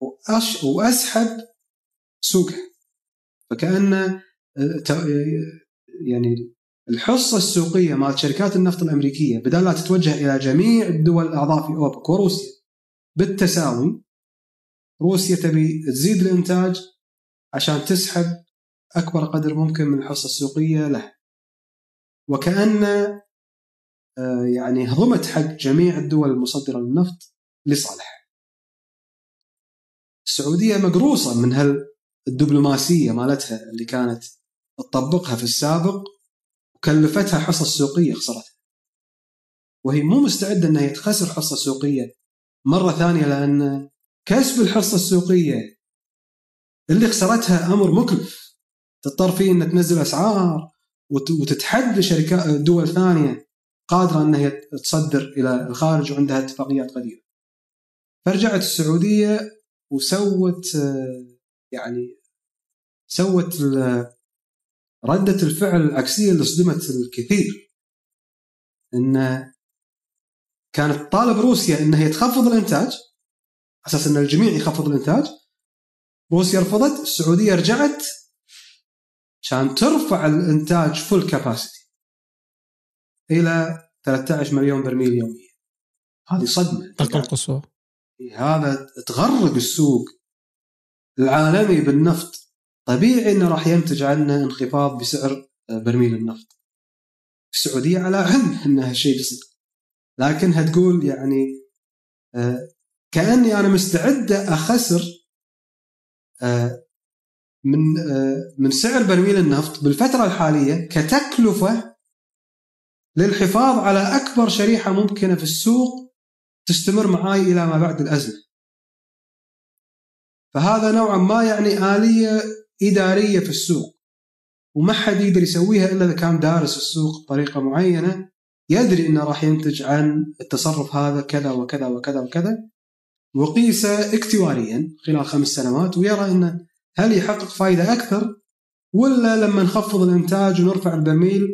وأش وأسحب سوقها. فكأن يعني الحصة السوقية مال شركات النفط الأمريكية بدل لا تتوجه إلى جميع الدول الأعضاء في اوبك وروسيا بالتساوي روسيا تبي تزيد الإنتاج عشان تسحب أكبر قدر ممكن من الحصه السوقية له وكأن آه، يعني هضمت حق جميع الدول المصدرة للنفط لصالحها السعودية مقروصة من هالدبلوماسية مالتها اللي كانت تطبقها في السابق وكلفتها حصص سوقية خسرتها. وهي مو مستعدة إنها تخسر حصة سوقية مرة ثانية لأن كسب الحصه السوقية اللي خسرتها أمر مكلف تضطر فيه إنها تنزل أسعار وت- وتتحدى شركات دول ثانية قادرة إنها تصدر إلى الخارج وعندها اتفاقيات قديمة. فرجعت السعودية وسوت يعني سوت ردة الفعل العكسية اللي صدمت الكثير ان كانت طالب روسيا إنها تخفض الإنتاج أساس إن الجميع يخفض الإنتاج روسيا رفضت السعودية رجعت عشان ترفع الإنتاج فول كاباسيتي إلى 13 مليون برميل يوميا. هذه صدمة. طاقة القصوى هذا تغرق السوق العالمي بالنفط. طبيعي إنه راح ينتج عنه انخفاض بسعر برميل النفط. السعودية على علم ان هالشيء بيصير لكنها تقول يعني آه، كأني أنا مستعده أخسر آه، من آه، من سعر برميل النفط بالفترة الحالية كتكلفة للحفاظ على أكبر شريحة ممكنة في السوق تستمر معاي إلى ما بعد الأزمة. فهذا نوعا ما يعني آلية إدارية في السوق وما حد يقدر يسويها إلا إذا كان دارس السوق بطريقة معينة يدري إنه راح ينتج عن التصرف هذا كذا وكذا وكذا وكذا وقيسه اكتواريا خلال خمس سنوات ويرى انه هل يحقق فائده أكثر ولا لما نخفض الإنتاج ونرفع البرميل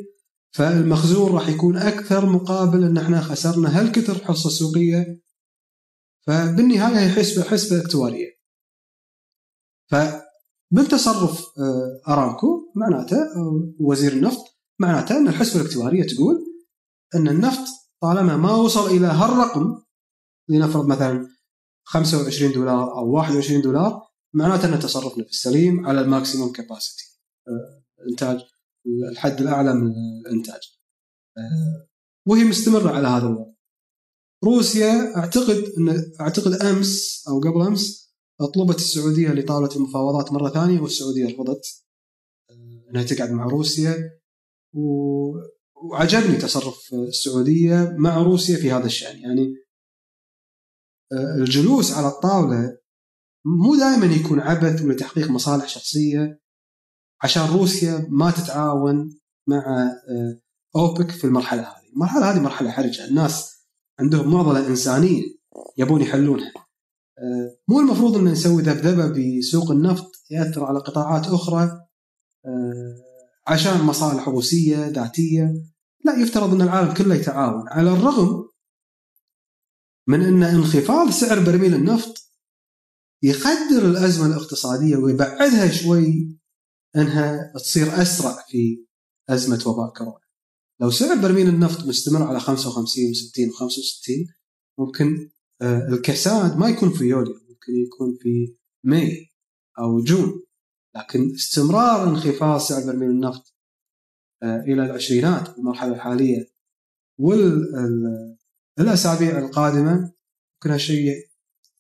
فالمخزون راح يكون أكثر مقابل إن إحنا خسرنا هالكثر حصة سوقية؟ فبالنهاية هي حسبه حسبة اكتوارية. فبالتصرف آه، أرامكو معناته وزير النفط معناته إن الحسبة الاكتوارية تقول إن النفط طالما ما وصل إلى هالرقم لنفرض مثلا 25 دولار أو 21 دولار معناته ان تصرفنا في السليم على الماكسيموم كاباسيتي آه، إنتاج الحد الأعلى من الإنتاج. آه، وهي مستمرة على هذا الوضع. روسيا أعتقد إن أعتقد أمس أو قبل أمس أطلبت السعودية لطاولة المفاوضات مرة ثانية والسعودية رفضت آه، إنها تقعد مع روسيا. وعجبني تصرف السعودية مع روسيا في هذا الشأن. يعني الجلوس على الطاولة مو دائما يكون عبث ولتحقيق مصالح شخصية. عشان روسيا ما تتعاون مع آه، أوبك في المرحلة هذه، المرحلة هذه مرحلة حرجة، الناس عندهم معضلة إنسانية يبون يحلونها. آه، مو المفروض إن نسوي ذبذبة بسوق النفط يأثر على قطاعات أخرى آه، عشان مصالح روسية ذاتية، لا يفترض إن العالم كله يتعاون، على الرغم من أن انخفاض سعر برميل النفط يقدر الأزمة الاقتصادية ويبعدها شوي أنها تصير أسرع في أزمة وباء كورونا. لو سعر برميل النفط مستمر على 55 و60 و65 ممكن آه، الكساد ما يكون في يوليو ممكن يكون في May أو June لكن استمرار انخفاض سعر برميل النفط آه، إلى العشرينات في المرحله الحاليه والاسابيع القادمة ممكن هالشيء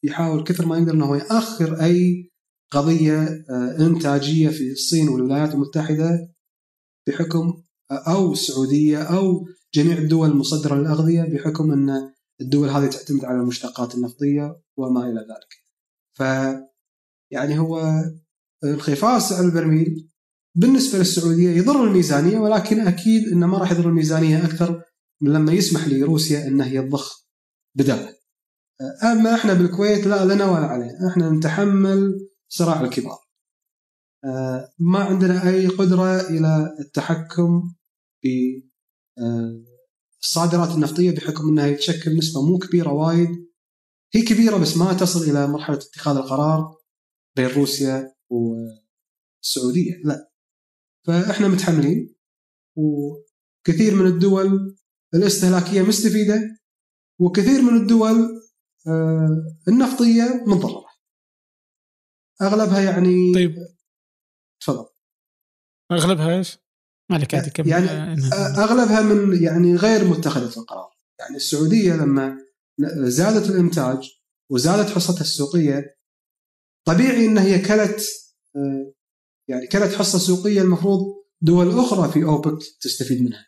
يحاول كثر ما يقدر إنه يأخر أي قضية آه، إنتاجية في الصين والولايات المتحدة بحكم آه، أو السعودية أو جميع الدول المصدرة للأغذية بحكم إن الدول هذه تعتمد على المشتقات النفطية وما إلى ذلك. ف يعني هو انخفاض سعر البرميل بالنسبة للسعودية يضر الميزانية ولكن أكيد إنه ما راح يضر الميزانية أكثر من لما يسمح لروسيا انها هي تضخ بداله. أما إحنا بالكويت لا لنا ولا علينا، إحنا نتحمل صراع الكبار. ما عندنا أي قدرة إلى التحكم في الصادرات النفطية بحكم أنها تشكل نسبة مو كبيرة وايد. هي كبيرة بس ما تصل إلى مرحلة اتخاذ القرار بين روسيا والسعودية لا. فإحنا متحملين وكثير من الدول الاستهلاكية مستفيدة وكثير من الدول آه، النفطية مضرة أغلبها يعني طيب. تفضل. أغلبها إيش؟ ما عليك عادي كم؟ يعني أغلبها من يعني غير متخذة القرار. يعني السعودية لما زادت الإنتاج وزادت حصتها السوقية طبيعي إن هي كلت يعني كلت حصة سوقية. المفروض دول أخرى في أوبك تستفيد منها.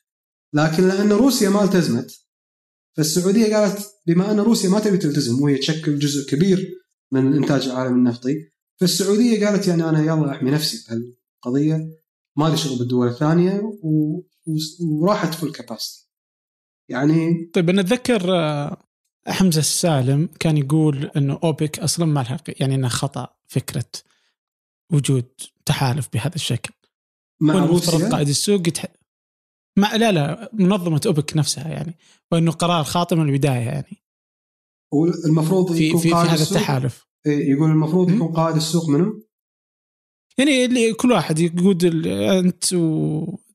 لكن لأن روسيا ما التزمت فالسعودية قالت بما أن روسيا ما تبي تلتزم وهي تشكل جزء كبير من الانتاج العالمي النفطي فالسعودية قالت يعني أنا يلا أحمي نفسي بهالقضية ما لي شغل بالدول الثانية و... وراحت فول كاباسيتي يعني طيب أنا اتذكر آه، حمزة السالم كان يقول إنه أوبك أصلا ما لها يعني انه خطأ فكرة وجود تحالف بهذا الشكل. مع روسيا؟ قائد السوق يتح... ما لا لا منظمة أوبك نفسها يعني وإنه قرار خاطئ من البداية يعني. والمفروض في في, في هذا التحالف. إيه، يقول المفروض يكون قائد السوق منه؟ يعني اللي كل واحد يقول أنت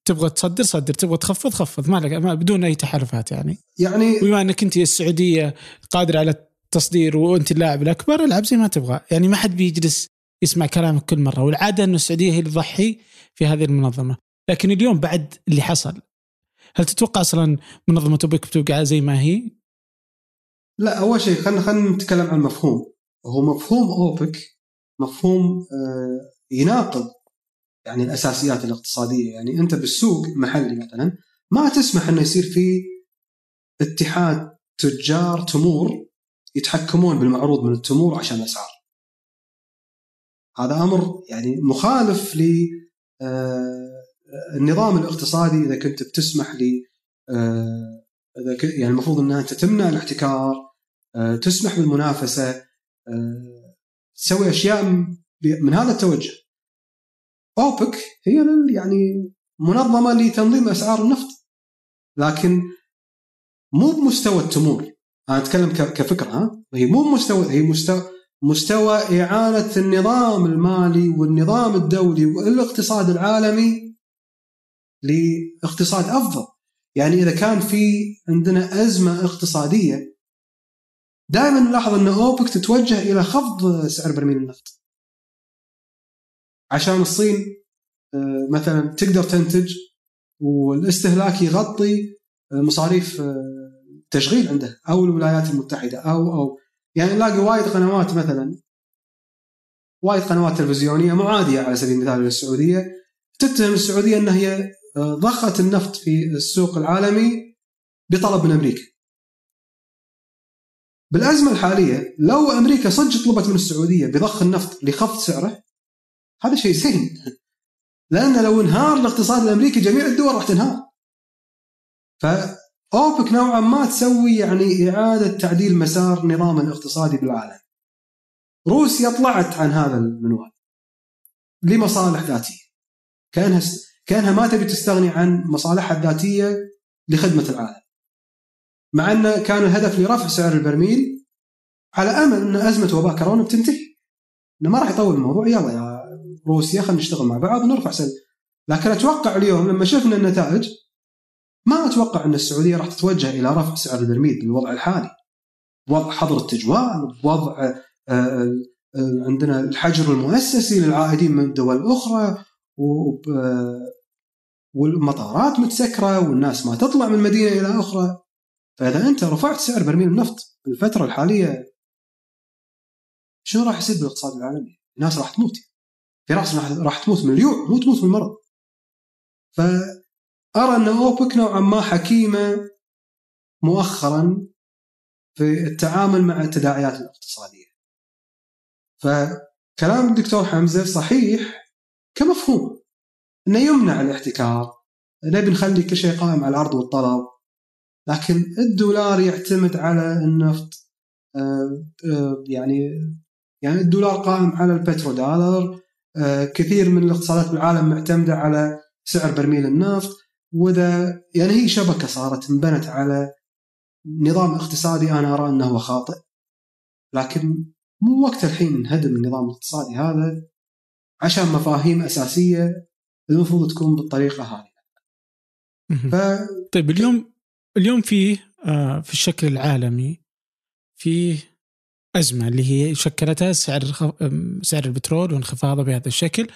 تبغى تصدر صدر تبغى تخفض خفض. ما لك ما بدون أي تحالفات يعني. يعني بما إنك أنت السعودية قادرة على التصدير وأنت اللاعب الأكبر العب زي ما تبغى. يعني ما حد بيجلس يسمع كلامك كل مرة والعادة إنه السعودية هي اللي تضحي في هذه المنظمة. لكن اليوم بعد اللي حصل هل تتوقع أصلا منظمة أوبك بتوقع زي ما هي؟ لا أول شيء خلينا خلينا نتكلم عن المفهوم هو مفهوم أوبك مفهوم آه، يناقض يعني الأساسيات الاقتصادية. يعني أنت بالسوق محلي مثلا ما تسمح إنه يصير في اتحاد تجار تمور يتحكمون بالمعروض من التمور عشان الأسعار. هذا أمر يعني مخالف للنظام الاقتصادي إذا كنت بتسمح لي إذا يعني المفروض ان أنت تمنع الاحتكار تسمح بالمنافسة تسوي أشياء من هذا التوجه. أوبك هي يعني منظمة لتنظيم أسعار النفط. لكن مو بمستوى التمور أنا أتكلم كفكرة ها؟ هي مو بمستوى هي مستوى مستوى اعاده النظام المالي والنظام الدولي والإقتصاد العالمي لاقتصاد أفضل. يعني إذا كان في عندنا أزمة اقتصادية دائما نلاحظ أن أوبك تتوجه إلى خفض سعر برميل النفط. عشان الصين آه، مثلا تقدر تنتج والاستهلاك يغطي آه، مصاريف آه، عنده أو الولايات المتحدة أو أو. يعني نلاقي وايد قنوات مثلا وايد قنوات تلفزيونية معادية على سبيل المثال للسعودية تتهم السعودية انها هي ضخت النفط في السوق العالمي بطلب من أمريكا. بالأزمة الحالية لو أمريكا صدق طلبت من السعودية بضخ النفط لخفض سعره هذا شيء زين لأن لو انهار الاقتصاد الأمريكي جميع الدول راح تنهار. فأوبك نوعا ما تسوي يعني إعادة تعديل مسار نظام الاقتصادي بالعالم. روسيا طلعت عن هذا المنوال لمصالح ذاتية. كأنها كأنها ما تبي تستغني عن مصالحها الذاتية لخدمة العالم. مع انه كان الهدف لرفع سعر البرميل على أمل أن أزمة وباء كورونا بتنتهي. إنه ما راح يطول الموضوع يلا يا روسيا خلينا نشتغل مع بعض ونرفع سعر لكن أتوقع اليوم لما شفنا النتائج ما أتوقع أن السعودية راح تتوجه إلى رفع سعر البرميل بالوضع الحالي. وضع حظر التجوال، وضع آه، آه، عندنا الحجر المؤسسي للعائدين من الدول الأخرى والمطارات متسكرة والناس ما تطلع من مدينة إلى أخرى. فإذا أنت رفعت سعر برميل النفط في الفترة الحالية شنو راح يصير بالاقتصاد العالمي؟ الناس راح تموت. في ناس راح تموت من الجوع مو تموت من المرض فأرى أن أوبك نوعا ما حكيمة مؤخرا في التعامل مع التداعيات الاقتصادية. فكلام الدكتور حمزة صحيح كمفهوم. إنه يمنع الاحتكار. نبي نخلي كل شيء قائم على العرض والطلب. لكن الدولار يعتمد على النفط. آه، آه، يعني يعني الدولار قائم على البترودولار. آه، كثير من الاقتصادات بالعالم معتمدة على سعر برميل النفط. وذا يعني هي شبكة صارت انبنت على نظام اقتصادي أنا أرى إنه هو خاطئ. لكن مو وقت الحين نهدم النظام الاقتصادي هذا. عشان مفاهيم أساسية المفروض تكون بالطريقة هذه. ف... طيب اليوم اليوم فيه آه، في الشكل العالمي فيه أزمة اللي هي شكلتها سعر سعر البترول وانخفاضه بهذا الشكل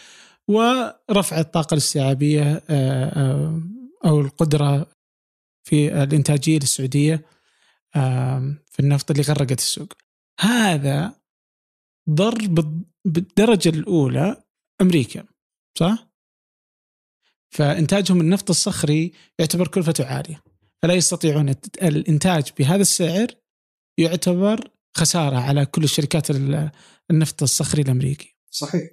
ورفع الطاقة الاستيعابية آه، آه، أو القدرة في الإنتاجية للسعودية في النفط اللي غرقت السوق. هذا ضر بالدرجة الأولى أمريكا صح؟ فإنتاجهم النفط الصخري يعتبر كلفته عالية فلا يستطيعون الإنتاج بهذا السعر يعتبر خسارة على كل الشركات النفط الصخري الأمريكي. صحيح.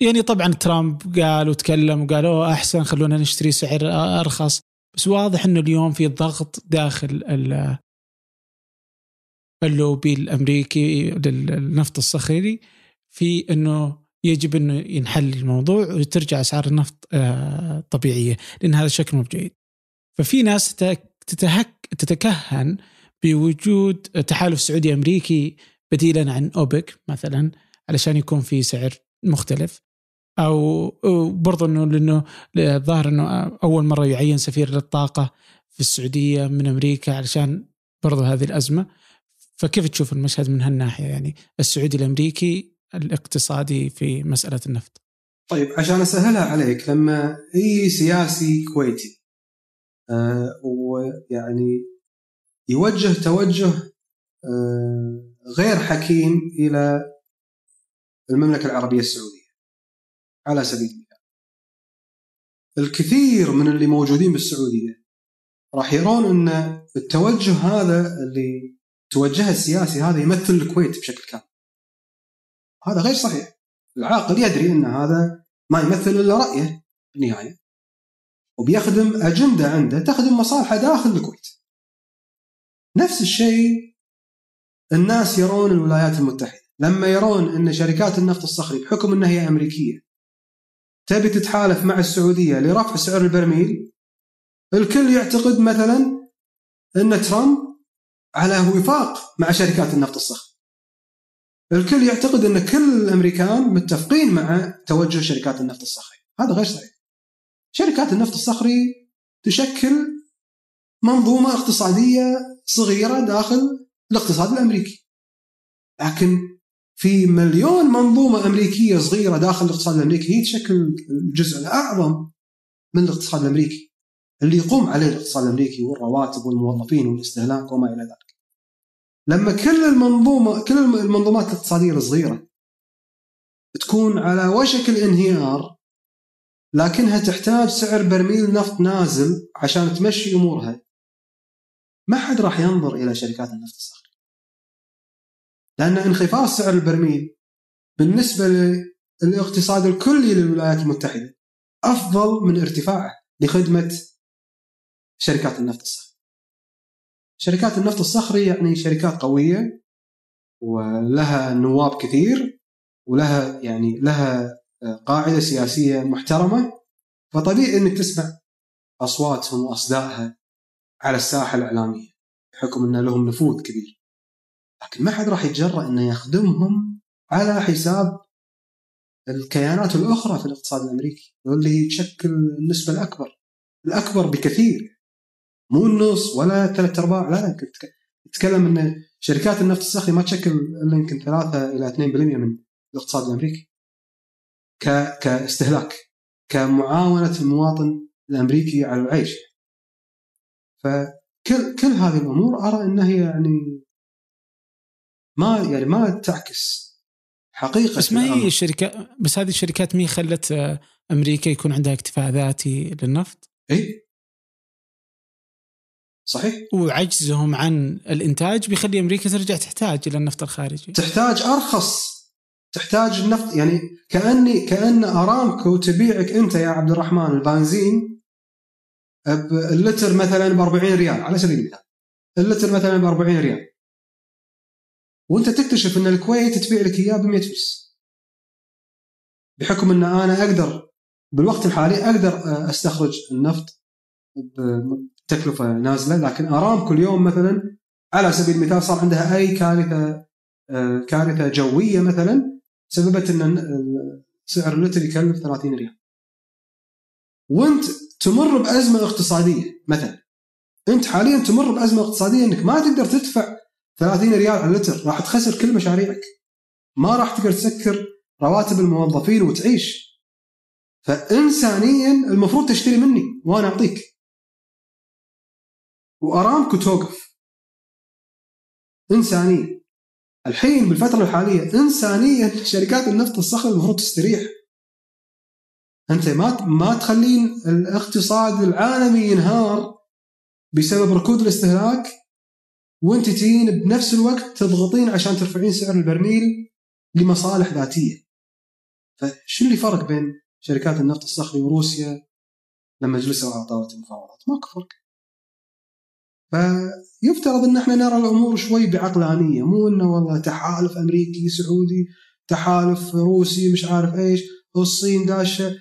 يعني طبعا ترامب قال وتكلم وقال أوه أحسن خلونا نشتري سعر أرخص بس واضح إنه اليوم في ضغط داخل اللوبي الأمريكي للنفط الصخري في إنه يجب إنه ينحل الموضوع وترجع أسعار النفط آه، طبيعية لأن هذا شكل مو جيد. ففي ناس تتهك تتكهن بوجود تحالف سعودي أمريكي بديلا عن أوبك مثلا علشان يكون في سعر مختلف أو برضو إنه لأنه الظاهر إنه أول مرة يعين سفير للطاقة في السعودية من أمريكا علشان برضو هذه الأزمة فكيف تشوف المشهد من هالناحية يعني السعودي الأمريكي الاقتصادي في مسألة النفط؟ طيب عشان أسهلها عليك لما أي سياسي كويتي آه ويعني يوجه توجه آه غير حكيم إلى المملكة العربية السعودية على سبيل المثال الكثير من اللي موجودين بالسعودية راح يرون أن التوجه هذا اللي توجهه السياسي هذا يمثل الكويت بشكل كامل هذا غير صحيح. العاقل يدري إن هذا ما يمثل إلا رأيه في النهايه وبيخدم أجندة عنده تخدم مصالحه داخل الكويت. نفس الشيء الناس يرون الولايات المتحدة. لما يرون إن شركات النفط الصخري بحكم إنها هي أمريكية تبي تتحالف مع السعودية لرفع سعر البرميل الكل يعتقد مثلا إن ترامب على وفاق مع شركات النفط الصخري. الكل يعتقد أن كل الامريكان متفقين مع توجه شركات النفط الصخري. هذا غير صحيح. شركات النفط الصخري تشكل منظومة اقتصادية صغيرة داخل الاقتصاد الأمريكي. لكن في مليون منظومة أمريكية صغيرة داخل الاقتصاد الأمريكي هي تشكل الجزء الأعظم من الاقتصاد الأمريكي اللي يقوم عليه الاقتصاد الأمريكي والرواتب والموظفين والاستهلاك وما إلى ذلك. لما كل المنظومه كل المنظومات الاقتصادية الصغيرة تكون على وشك الانهيار لكنها تحتاج سعر برميل نفط نازل عشان تمشي أمورها ما حد راح ينظر إلى شركات النفط الصغيرة لأن انخفاض سعر البرميل بالنسبة للاقتصاد الكلي للولايات المتحدة أفضل من ارتفاعه لخدمة شركات النفط الصخري. شركات النفط الصخري يعني شركات قوية ولها نواب كثير ولها يعني لها قاعدة سياسية محترمة فطبيعي إنك تسمع أصواتهم وأصدائها على الساحة الإعلامية بحكم إن لهم نفوذ كبير. لكن ما حد راح يتجرأ إنه يخدمهم على حساب الكيانات الأخرى في الاقتصاد الأمريكي واللي تشكل النسبة الأكبر الأكبر بكثير مو النص ولا ثلاث أرباع لا تتكلم إن شركات النفط الصخري ما تشكل الا يمكن 3 إلى 2% من الاقتصاد الأمريكي ك كاستهلاك كمعاونة المواطن الأمريكي على العيش. فكل كل هذه الأمور أرى إنها هي يعني ما يعني ما تعكس حقيقة بس ما هي الشركات بس هذه الشركات مي خلت أمريكا يكون عندها اكتفاء ذاتي للنفط؟ إي؟ صحيح. وعجزهم عن الإنتاج بيخلي أمريكا ترجع تحتاج إلى النفط الخارجي. تحتاج أرخص. تحتاج النفط يعني كأني كأن أرامكو تبيعك أنت يا عبد الرحمن البنزين اللتر مثلا ب 40 ريال على سبيل المثال. اللتر مثلا ب 40 ريال. وأنت تكتشف أن الكويت تبيع لك إياه ب 100 فلس بحكم أن أنا أقدر بالوقت الحالي أقدر أستخرج النفط تكلفة نازلة لكن أرام كل يوم مثلا على سبيل المثال صار عندها أي كارثة آه، كارثة جوية مثلا سببت إن سعر اللتر يكلف 30 ريال. وأنت تمر بأزمة اقتصادية مثلا أنت حاليا تمر بأزمة اقتصادية إنك ما تقدر تدفع 30 ريال على اللتر راح تخسر كل مشاريعك. ما راح تقدر تسكر رواتب الموظفين وتعيش. فانسانيا المفروض تشتري مني وأنا أعطيك. وارامكو توقف إنسانية. الحين بالفترة الحالية انسانيا شركات النفط الصخري المفروض تستريح. أنت ما ما تخلين الاقتصاد العالمي ينهار بسبب ركود الاستهلاك وأنت تجين بنفس الوقت تضغطين عشان ترفعين سعر البرميل لمصالح ذاتية. فشو اللي فرق بين شركات النفط الصخري وروسيا لما جلسوا على طاولة المفاوضات؟ ماكو فرق. فيفترض أن إحنا نرى الأمور شوي بعقلانيه مو إنه والله تحالف أمريكي سعودي تحالف روسي مش عارف إيش والصين داشه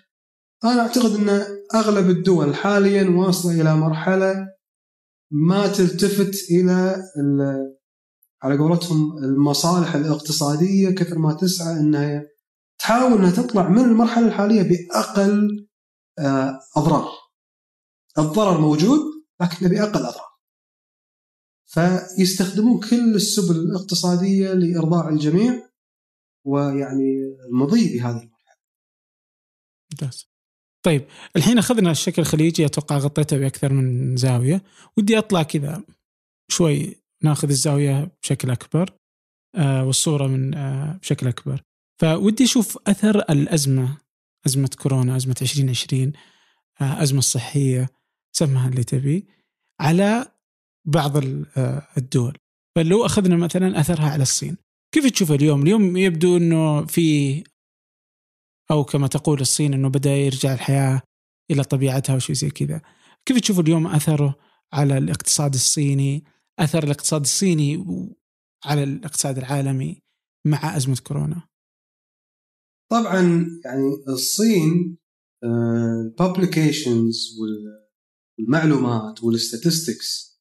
أنا أعتقد إن أغلب الدول حاليا واصلة إلى مرحلة ما تلتفت إلى على قولتهم المصالح الاقتصادية كثر ما تسعى إنها تحاول إنها تطلع من المرحلة الحالية بأقل آه، أضرار. الضرر موجود لكن بأقل أضرار. فيستخدمون كل السبل الاقتصادية لإرضاء الجميع ويعني المضي بهذه المرحلة. ممتاز. طيب الحين أخذنا الشكل الخليجي أتوقع غطيته بأكثر من زاوية، ودي أطلع كذا شوي ناخذ الزاوية بشكل أكبر آه والصورة من آه بشكل أكبر. فودي أشوف أثر الأزمة أزمة كورونا، أزمة 2020 آه أزمة الصحيه سمها اللي تبي على بعض آه، الدول فلو أخذنا مثلا أثرها على الصين كيف تشوف اليوم؟ اليوم يبدو إنه في أو كما تقول الصين إنه بدأ يرجع الحياة إلى طبيعتها وشيء زي كذا. كيف تشوف اليوم أثره على الاقتصاد الصيني؟ أثر الاقتصاد الصيني على الاقتصاد العالمي مع أزمة كورونا؟ طبعا يعني الصين ال publications والمعلومات وال statistics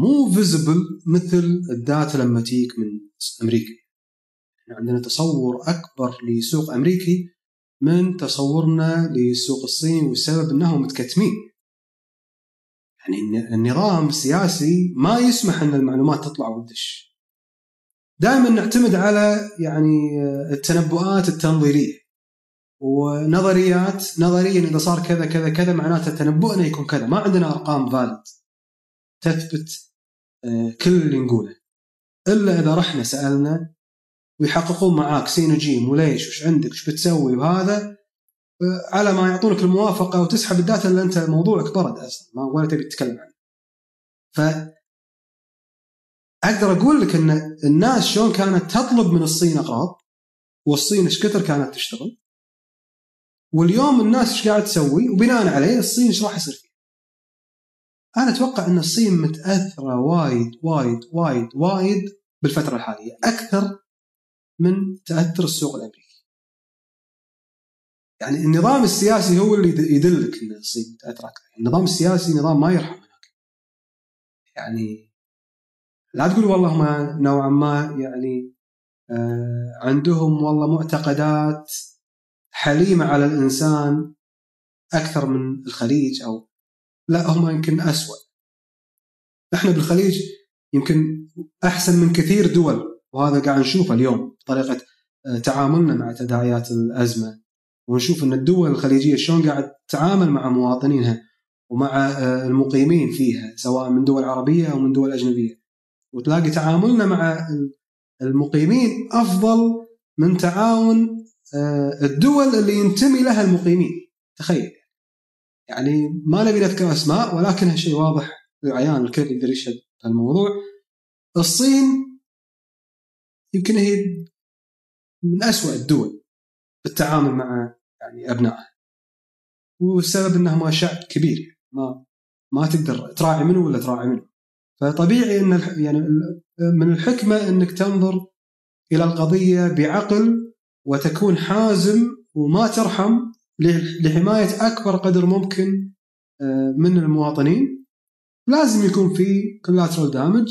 مو visible مثل ال data لما تجيك من أمريكا. إحنا عندنا تصور أكبر لسوق أمريكي من تصورنا للسوق الصيني والسبب إنهم متكتمين. يعني النظام السياسي ما يسمح إن المعلومات تطلع وتدش. دائما نعتمد على يعني التنبؤات التنظيرية ونظريات نظريا إذا صار كذا كذا كذا معناته تنبؤنا يكون كذا. ما عندنا أرقام فالid تثبت كل اللي نقوله إلا إذا رحنا سألنا ويحققون معاك سين وجيم وليش وش عندك وش بتسوي وهذا آه، على ما يعطونك الموافقة وتسحب الداتا اللي أنت موضوعك برد أصلا ما ولا تبي تتكلم عنه. ف أقدر أقول لك إن الناس شلون كانت تطلب من الصين اقراض والصين إيش كثر كانت تشتغل واليوم الناس إيش قاعد تسوي وبناء عليه الصين إيش راح يصير أنا أتوقع إن الصين متأثرة وايد وايد وايد وايد بالفترة الحالية أكثر من تأثر السوق الأمريكي. يعني النظام السياسي هو اللي يدلك إن الصين متأثرة أكثر. النظام السياسي نظام ما يرحم هناك. يعني لا تقول والله ما نوعا ما يعني آه عندهم والله معتقدات حليمة على الإنسان أكثر من الخليج أو لا هم يمكن اسوء إحنا بالخليج يمكن أحسن من كثير دول وهذا قاعد نشوفه اليوم بطريقة آه، تعاملنا مع تداعيات الأزمة. ونشوف إن الدول الخليجية شلون قاعد تتعامل مع مواطنينها ومع آه، المقيمين فيها سواء من دول عربية أو من دول أجنبية. وتلاقي تعاملنا مع المقيمين أفضل من تعاون آه، الدول اللي ينتمي لها المقيمين. تخيل. يعني ما نبي نذكر أسماء ولكنها شيء واضح للعيان الكل يقدر يشهد الموضوع الصين يمكن هي من أسوأ الدول بالتعامل مع يعني أبنائها والسبب انهم شعب كبير ما ما تقدر تراعي منه ولا تراعي منه. فطبيعي إن يعني من الحكمة إنك تنظر إلى القضية بعقل وتكون حازم وما ترحم لحماية أكبر قدر ممكن آه، من المواطنين. لازم يكون في collateral دامج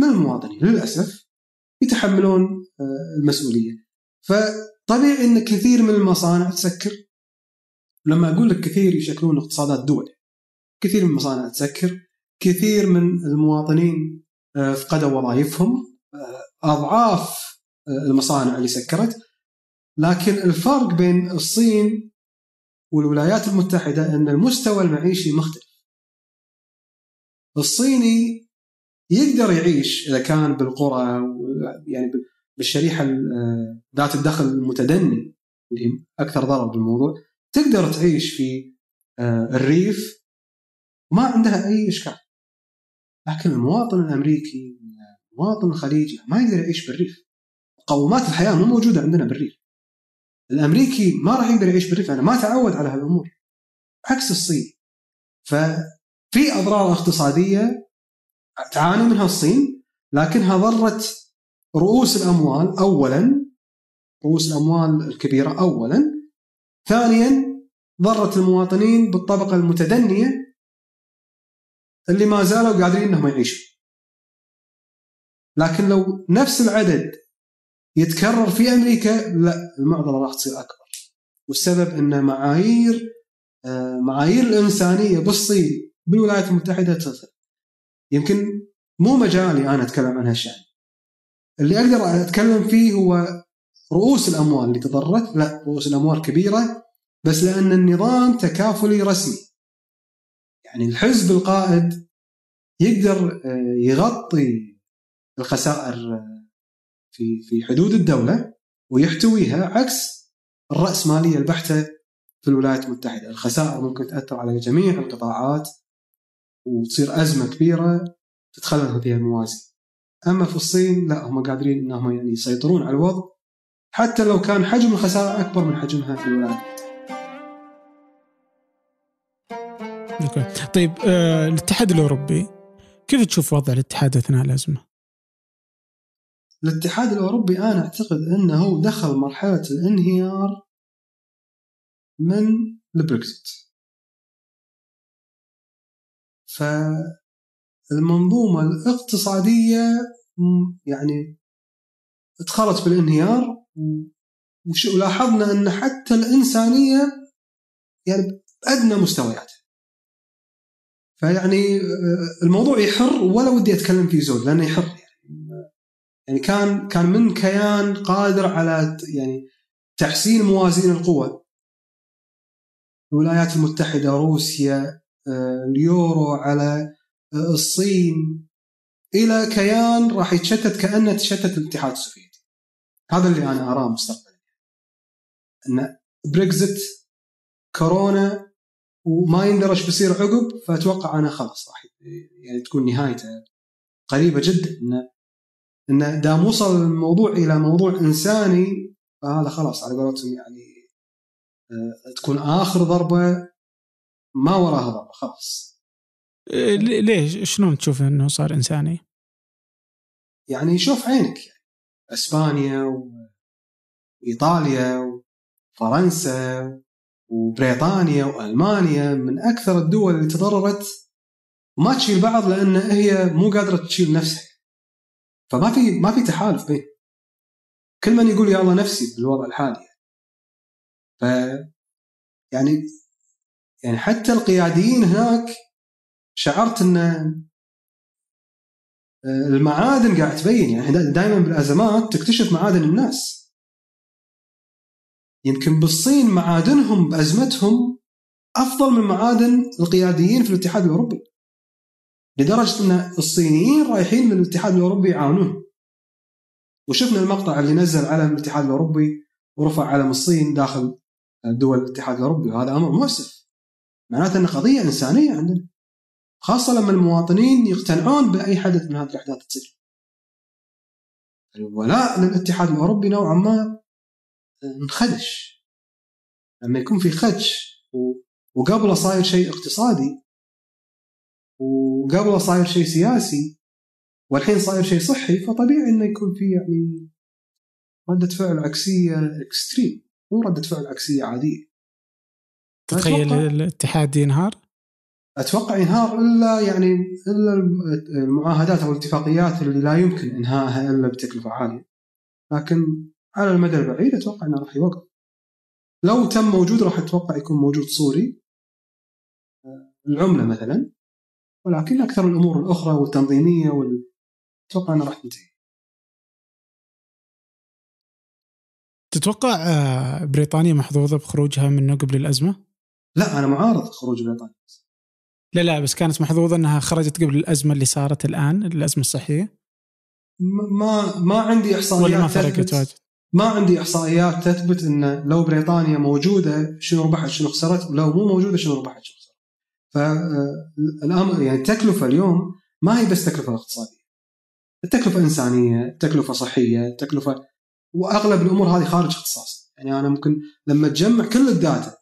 من المواطنين. للأسف يتحملون آه، المسؤولية. فطبيعي ان كثير من المصانع تسكر. لما أقول لك كثير يشكلون اقتصادات دول كثير من المصانع تسكر. كثير من المواطنين آه، فقدوا وظائفهم. أضعاف المصانع اللي سكرت. لكن الفرق بين الصين والولايات المتحدة إن المستوى المعيشي مختلف. الصيني يقدر يعيش إذا كان بالقرى يعني بالشريحة ذات الدخل المتدني اللي أكثر ضرر بالموضوع تقدر تعيش في آه، الريف وما عندها أي إشكال. لكن المواطن الأمريكي المواطن الخليجي ما يقدر يعيش بالريف. مقومات الحياة مو موجودة عندنا بالريف الأمريكي ما راح يقدر يعيش بالريف أنا ما تعود على هالأمور. عكس الصين. ففي أضرار اقتصادية تعاني منها الصين لكنها ضرت رؤوس الأموال اولا رؤوس الأموال الكبيرة اولا. ثانيا ضرت المواطنين بالطبقة المتدنية اللي ما زالوا قادرين إنهم يعيشوا. لكن لو نفس العدد يتكرر في أمريكا لا المعضلة راح تصير أكبر. والسبب أن معايير آه، معايير الإنسانية بالصين بالولايات المتحدة تفرق يمكن مو مجالي أنا أتكلم عن هالشان اللي أقدر أتكلم فيه هو رؤوس الأموال اللي تضررت. لا رؤوس الأموال كبيرة بس لأن النظام تكافلي رسمي. يعني الحزب القائد يقدر آه، يغطي الخسائر في في حدود الدولة ويحتويها عكس الراسماليه البحتة في الولايات المتحدة، الخسائر ممكن تأثر على جميع القطاعات وتصير أزمة كبيرة تتخلل فيها الموازين. أما في الصين لا هم قادرين إنهم يعني يسيطرون على الوضع حتى لو كان حجم الخسائر أكبر من حجمها في الولايات أوكي طيب آه الاتحاد الأوروبي كيف تشوف وضع الاتحاد أثناء الأزمة؟ الاتحاد الأوروبي أنا أعتقد أنه دخل مرحلة الانهيار من البريكزيت. فالمنظومة الاقتصادية يعني دخلت بالانهيار ولاحظنا أن حتى الإنسانية يعني بأدنى مستويات. فيعني آه، الموضوع يحر ولا ودي أتكلم فيه زود لأنه يحر. يعني يعني كان كان من كيان قادر على يعني تحسين موازين القوى الولايات المتحدة روسيا آه، اليورو على آه، الصين إلى كيان راح يتشتت كأنه تشتت الاتحاد السوفيتي. هذا اللي أنا أراه مستقبلا. إن بريكزت كورونا وما يندرج بيصير عقب فأتوقع أنا خلاص راح يعني تكون نهايته قريبة جدا. انه إن دام وصل الموضوع إلى موضوع إنساني فهذا خلاص على قولتهم يعني آه، تكون آخر ضربة ما وراها ضربة خلاص. إيه، ليش؟ شلون تشوف إنه صار إنساني؟ يعني شوف عينك يعني اسبانيا وايطاليا وفرنسا وبريطانيا والمانيا من أكثر الدول اللي تضررت وما تشيل بعض لأن هي مو قادرة تشيل نفسها. فما في ما في تحالف بين كل من يقول يا الله نفسي بالوضع الحالي. ف يعني يعني حتى القياديين هناك شعرت ان آه، المعادن قاعد تبين. يعني دائما بالأزمات تكتشف معادن الناس. يمكن بالصين معادنهم بأزمتهم أفضل من معادن القياديين في الاتحاد الأوروبي. لدرجة أن الصينيين رايحين للاتحاد الأوروبي يعاونون. وشفنا المقطع اللي نزل علم الاتحاد الأوروبي ورفع علم الصين داخل دول الاتحاد الأوروبي وهذا أمر مؤسف. معناته انه قضية إنسانية عندنا خاصة لما المواطنين يقتنعون بأي حدث من هذه الأحداث تصير. الولاء للاتحاد الأوروبي نوعا ما انخدش. لما يكون في خدش وقبله صاير شيء اقتصادي وقبله صاير شيء سياسي والحين صاير شيء صحي فطبيعي إنه يكون في يعني ردة فعل عكسية اكستريم مو ردة فعل عكسية عادية تتخيل الاتحاد ينهار؟ أتوقع ينهار إلا يعني إلا المعاهدات أو الاتفاقيات اللي لا يمكن إنهائها إلا بتكلفه عاليه. لكن على المدى البعيد أتوقع إنه راح يوقف. لو تم موجود راح أتوقع يكون موجود صوري العملة مثلا ولكن أكثر الأمور الأخرى والتنظيمية وال... أتوقع انها راح تنتهي. تتوقع آه، بريطانيا محظوظة بخروجها منه قبل الأزمة؟ لا أنا معارض خروج بريطانيا. لا لا بس كانت محظوظة إنها خرجت قبل الأزمة اللي صارت الآن الأزمة الصحية. ما ما عندي إحصائيات ولا ما فرقت واجد؟ ما عندي إحصائيات تثبت إن لو بريطانيا موجودة شنو ربحت شنو خسرت ولو مو موجودة شنو ربحت شنو خسرت. فالامر يعني التكلفة اليوم ما هي بس تكلفة اقتصادية. التكلفة إنسانية، تكلفة صحية، تكلفه وأغلب الأمور هذه خارج اختصاصي يعني أنا ممكن لما تجمع كل الداتا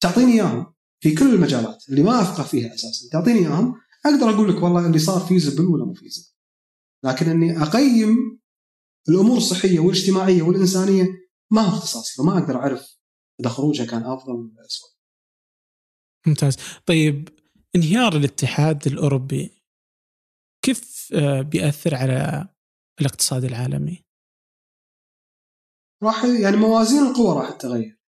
تعطيني إياهم في كل المجالات اللي ما افقه فيها أساسا تعطيني إياهم أقدر أقول لك والله اللي صار feasible ولا مو feasible لكن إني أقيم الأمور الصحية والاجتماعية والإنسانية ما هو اختصاصي فما أقدر أعرف إذا خروجها كان أفضل ولا اسوء. ممتاز. طيب انهيار الاتحاد الأوروبي كيف آه، بيأثر على الاقتصاد العالمي؟ راح يعني موازين القوى راح تتغير.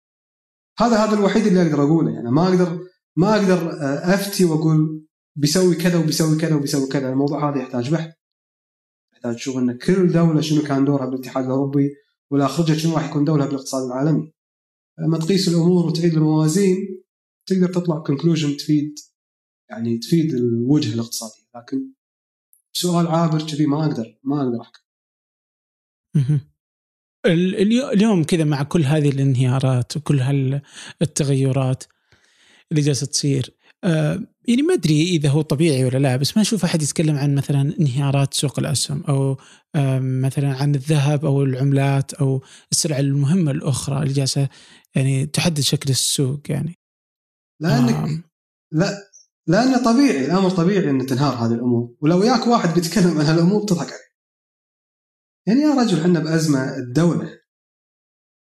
هذا هذا الوحيد اللي أقدر أقوله. يعني ما أقدر ما أقدر آه، أفتي وأقول بيسوي كذا وبيسوي كذا وبيسوي كذا. الموضوع هذا يحتاج بحث. يحتاج تشوف إن كل دولة شنو كان دورها بالاتحاد الأوروبي ولا شنو راح يكون دورها بالاقتصاد العالمي. لما تقيس الأمور وتعيد الموازين تقدر تطلع كونكلوجن تفيد يعني تفيد الوجه الاقتصادي. لكن سؤال عابر كذي ما أقدر ما أقدر أحكم. اليوم كذا مع كل هذه الانهيارات وكل هالتغيرات اللي جالسة تصير آه يعني ما أدري إذا هو طبيعي ولا لا بس ما أشوف أحد يتكلم عن مثلا انهيارات سوق الأسهم أو آه مثلا عن الذهب أو العملات أو السلع المهمة الأخرى اللي جالسة يعني تحدد شكل السوق يعني. لأنك آه. لا لأنه طبيعي الأمر طبيعي إن تنهار هذه الأمور ولو ياك واحد بيتكلم عن هالأمور تضحك عليه. يعني يا رجل إحنا بأزمة الدولة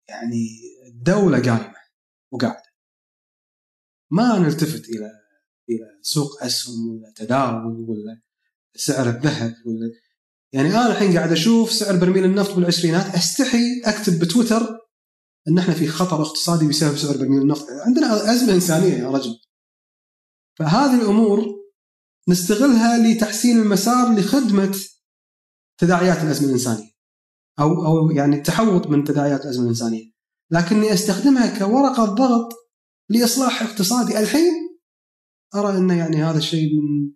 يعني الدولة قايمة وقاعدة. ما نلتفت إلى إلى سوق أسهم ولا تداول ولا سعر الذهب ولا يعني أنا الحين قاعد أشوف سعر برميل النفط بالعشرينات أستحي أكتب بتويتر إن إحنا في خطر اقتصادي بسبب سعر برميل النفط عندنا أزمة إنسانية يا رجل. فهذه الأمور نستغلها لتحسين المسار لخدمة تداعيات الأزمة الإنسانية. أو أو يعني التحوط من تداعيات الأزمة الإنسانية. لكني أستخدمها كورقة ضغط لإصلاح اقتصادي. الحين أرى انه يعني هذا الشيء من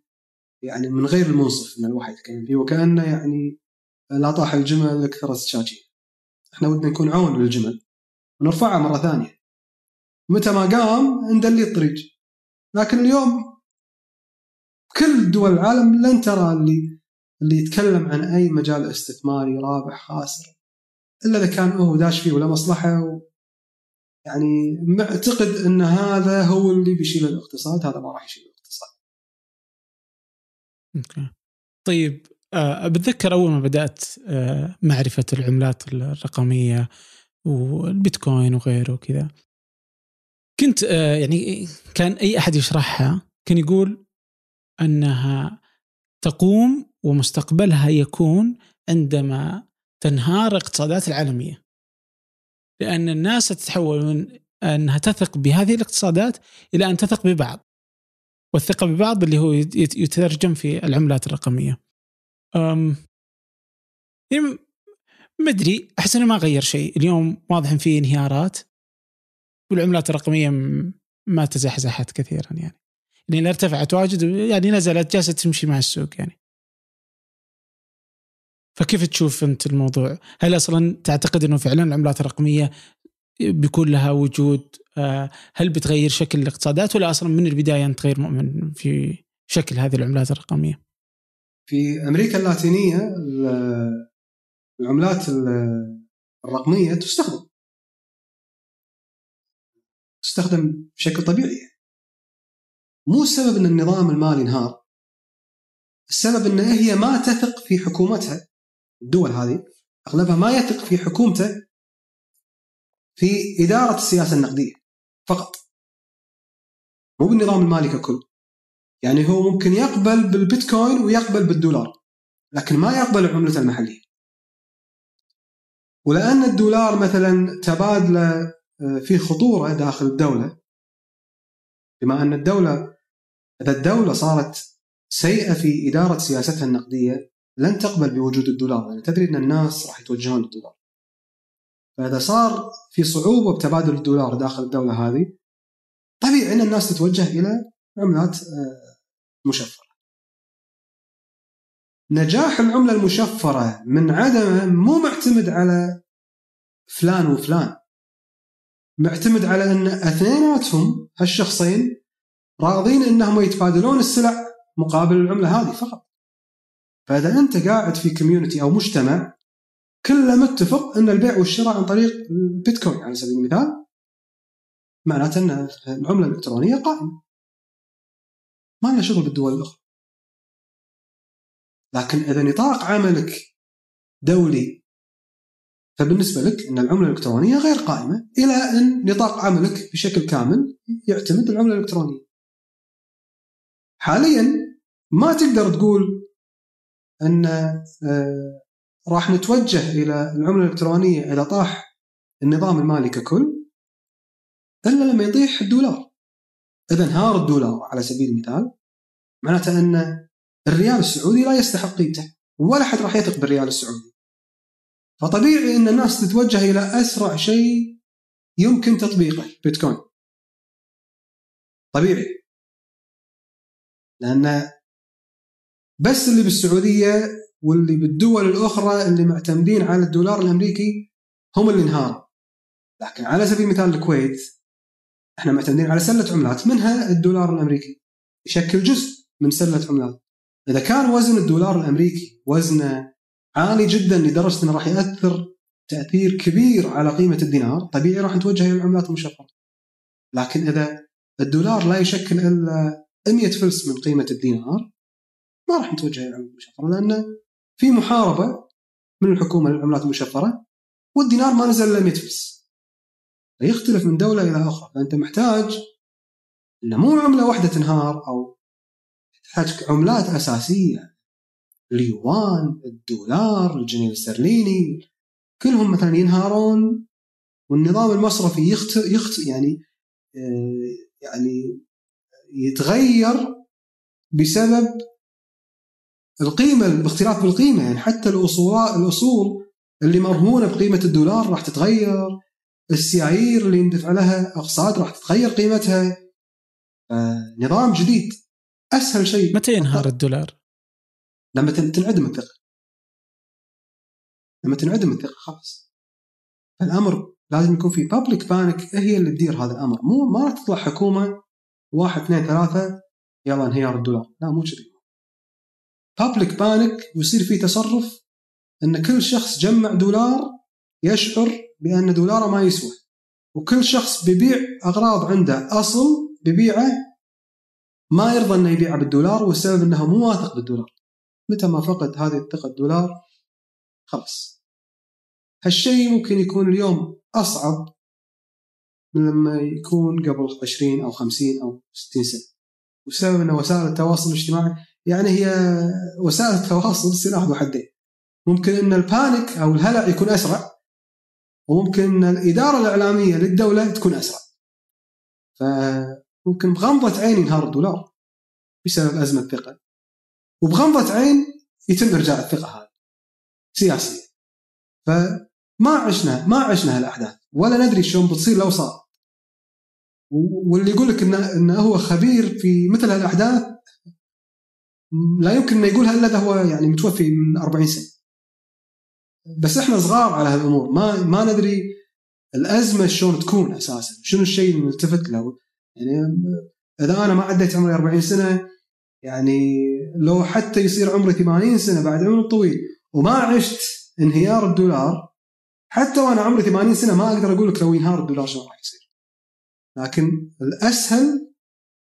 يعني من غير المنصف إن الواحد يتكلم فيه وكأنه يعني لا طاح الجمل أكثر الشاجين إحنا ودنا نكون عون للجمل. ونرفعها مرة ثانية متى ما قام ندلي الطريق لكن اليوم كل دول العالم لن ترى اللي اللي يتكلم عن أي مجال استثماري رابح خاسر إلا إذا كان هو داش فيه ولا مصلحة و يعني معتقد إن هذا هو اللي بيشيل الاقتصاد هذا ما راح يشيل الاقتصاد. أوكي. طيب أه بتذكر أول ما بدأت أه معرفة العملات الرقمية والبيتكوين وغيره وكذا. كنت أه يعني كان أي أحد يشرحها كان يقول أنها تقوم ومستقبلها يكون عندما تنهار الاقتصادات العالمية. لأن الناس تتحول من أنها تثق بهذه الاقتصادات إلى أن تثق ببعض. والثقة ببعض اللي هو يترجم في العملات الرقمية. ادري أحس إنه ما غير شيء اليوم واضح إن في انهيارات والعملات الرقمية ما تزحزحت كثيرا يعني يعني ارتفعت واجد يعني نزلت جالسة تمشي مع السوق يعني فكيف تشوف أنت الموضوع؟ هل أصلا تعتقد إنه فعلا العملات الرقمية بيكون لها وجود آه، هل بتغير شكل الاقتصادات ولا أصلا من البداية أنت غير مؤمن في شكل هذه العملات الرقمية؟ في أمريكا اللاتينية العملات الرقمية تستخدم. تستخدم بشكل طبيعي. مو السبب إن النظام المالي انهار. السبب إن هي ما تثق في حكومتها. الدول هذه أغلبها ما يثق في حكومته في إدارة السياسة النقدية فقط. مو بالنظام المالي ككل. يعني هو ممكن يقبل بالبيتكوين ويقبل بالدولار لكن ما يقبل العملة المحلية. ولأن الدولار مثلا تبادله آه، في خطورة داخل الدولة بما أن الدولة إذا الدولة صارت سيئة في إدارة سياستها النقدية لن تقبل بوجود الدولار لأن تدري أن الناس راح يتوجهون للدولار. فإذا صار في صعوبة بتبادل الدولار داخل الدولة هذه طبيعي أن الناس تتوجه إلى عملات آه، مشفرة. نجاح العملة المشفرة من عدمه مو معتمد على فلان وفلان. معتمد على أن اثنيناتهم هالشخصين راضين أنهم يتبادلون السلع مقابل العملة هذه فقط. فإذا أنت قاعد في كوميونتي أو مجتمع كله متفق أن البيع والشراء عن طريق البيتكوين على سبيل المثال معناته أن العملة الإلكترونية قائمة. ما لنا شغل بالدول الأخرى. لكن إذا نطاق عملك دولي فبالنسبة لك إن العملة الإلكترونية غير قائمة إلى أن نطاق عملك بشكل كامل يعتمد العملة الإلكترونية. حاليا ما تقدر تقول أن آه، راح نتوجه إلى العملة الإلكترونية إذا طاح النظام المالي ككل إلا لما يطيح الدولار. اذا انهار الدولار على سبيل المثال معناته أن الريال السعودي لا يستحق قيمته ولا حد راح يثق بالريال السعودي. فطبيعي إن الناس تتوجه إلى أسرع شيء يمكن تطبيقه بيتكوين. طبيعي. لأن بس اللي بالسعودية واللي بالدول الأخرى اللي معتمدين على الدولار الأمريكي هم اللي انهاروا لكن على سبيل المثال الكويت إحنا معتمدين على سلة عملات منها الدولار الأمريكي يشكل جزء من سلة عملات إذا كان وزن الدولار الأمريكي وزنه عالي جدا لدرجه إنه راح يأثر تأثير كبير على قيمة الدينار طبيعي راح نتوجه إلى العملات المشفرة. لكن إذا الدولار لا يشكل إلا 100 فلس من قيمة الدينار ما راح نتوجه إلى العملات المشفرة لأن في محاربة من الحكومة للعملات المشفرة والدينار ما نزل إلا 100 فلس. فيختلف من دولة إلى أخرى فأنت محتاج ان مو عملة واحدة تنهار أو تحتاج عملات أساسية. اليوان الدولار الجنيه الاسترليني. كلهم مثلا ينهارون والنظام المصرفي يخت يخت يعني آه، يعني يتغير بسبب القيمة باختلاف بالقيمه يعني حتى الاصول الأصول اللي مرهونة بقيمة الدولار راح تتغير. السيايير اللي يندفع لها أقساط راح تتغير قيمتها. آه، نظام جديد. أسهل شيء. متى ينهار الدولار؟ لما تنعدم الثقه لما تنعدم الثقه خلاص. الأمر لازم يكون في بابليك بانك هي اللي تدير هذا الأمر. مو ما راح تطلع حكومة واحد اثنين ثلاثة يلا انهيار الدولار. لا مو كذي. بابليك بانك ويصير في تصرف إن كل شخص جمع دولار يشعر بأن دولاره ما يسوى. وكل شخص بيبيع أغراض عنده أصل بيبيعه ما يرضى انه يبيعه بالدولار والسبب أنه مو واثق بالدولار. متى ما فقد هذه الثقة الدولار خلاص. هالشيء ممكن يكون اليوم أصعب من لما يكون قبل 20 أو 50 أو 60 سنة. والسبب أن وسائل التواصل الاجتماعي يعني هي وسائل التواصل سلاح ذو حدين. ممكن أن البانيك أو الهلع يكون أسرع وممكن أن الإدارة الإعلامية للدولة تكون أسرع. فممكن بغمضة عين ينهار الدولار بسبب أزمة ثقه وبغمضة عين يتم إرجاع الثقة هذه سياسيا. فما عشنا ما عشنا هالأحداث ولا ندري شلون بتصير لو صار. واللي يقول لك انه انه هو خبير في مثل هالأحداث لا يمكن إنه يقولها إلا إذا هو يعني متوفي من 40 سنة. بس إحنا صغار على هالأمور ما ما ندري الأزمة شلون تكون أساسا شنو الشيء اللي نلتفت له. يعني إذا أنا ما عديت عمري 40 سنة يعني لو حتى يصير عمري 80 سنة بعد عمر طويل وما عشت انهيار الدولار حتى وأنا عمري 80 سنة ما أقدر أقول لك لو ينهار الدولار شلون راح يصير. لكن الأسهل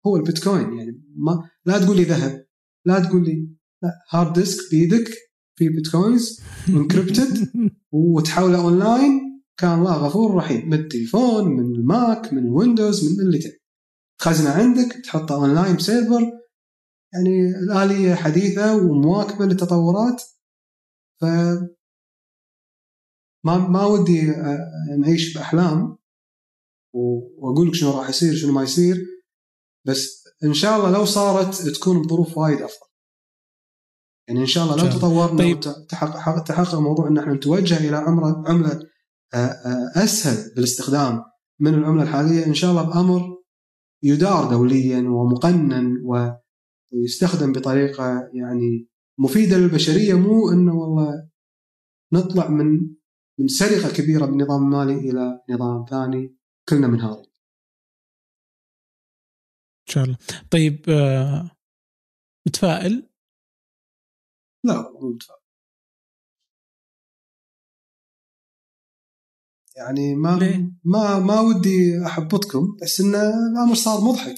هو البيتكوين يعني ما لا تقول لي ذهب لا تقول لي لا hard disk بيدك في bitcoins encrypted وتحوله اونلاين كان الله غفور رحيم من التليفون من ال Mac من ال Windows من اللي تبي. تخزنه عندك تحطه online ب server يعني الآلية حديثة ومواكبة للتطورات. ف ما ما ودي نعيش بأحلام. وأقول لك شنو راح يصير شنو ما يصير. بس إن شاء الله لو صارت تكون بظروف وايد أفضل. يعني إن شاء الله لو تطورنا طيب. تحقق تحقق موضوع إن إحنا نتوجه إلى عملة عملة أسهل بالاستخدام من العملة الحالية إن شاء الله بأمر يدار دوليا ومقنن ويستخدم بطريقة يعني مفيدة للبشرية مو إنه والله نطلع من من سرقة كبيرة بالنظام المالي إلى نظام ثاني كلنا منهارين. إن شاء الله. طيب آه، متفائل؟ لا مو متفائل. يعني ما ليه؟ ما ما ودي أحبطكم بس انه الأمر صار مضحك.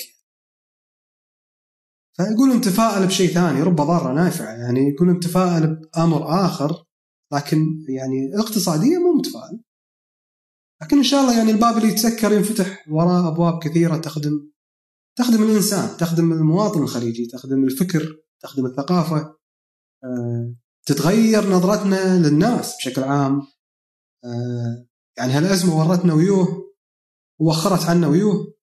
فيقول نتفائل بشيء ثاني رب ضارة نافعة. يعني يقول نتفائل بأمر آخر لكن يعني اقتصاديا مو متفائل لكن إن شاء الله يعني الباب اللي يتسكر ينفتح وراه أبواب كثيرة تخدم تخدم الإنسان تخدم المواطن الخليجي تخدم الفكر تخدم الثقافة. آه، تتغير نظرتنا للناس بشكل عام. آه، يعني هالازمه ورتنا ويوه؟ ووخرت عنا ويوه؟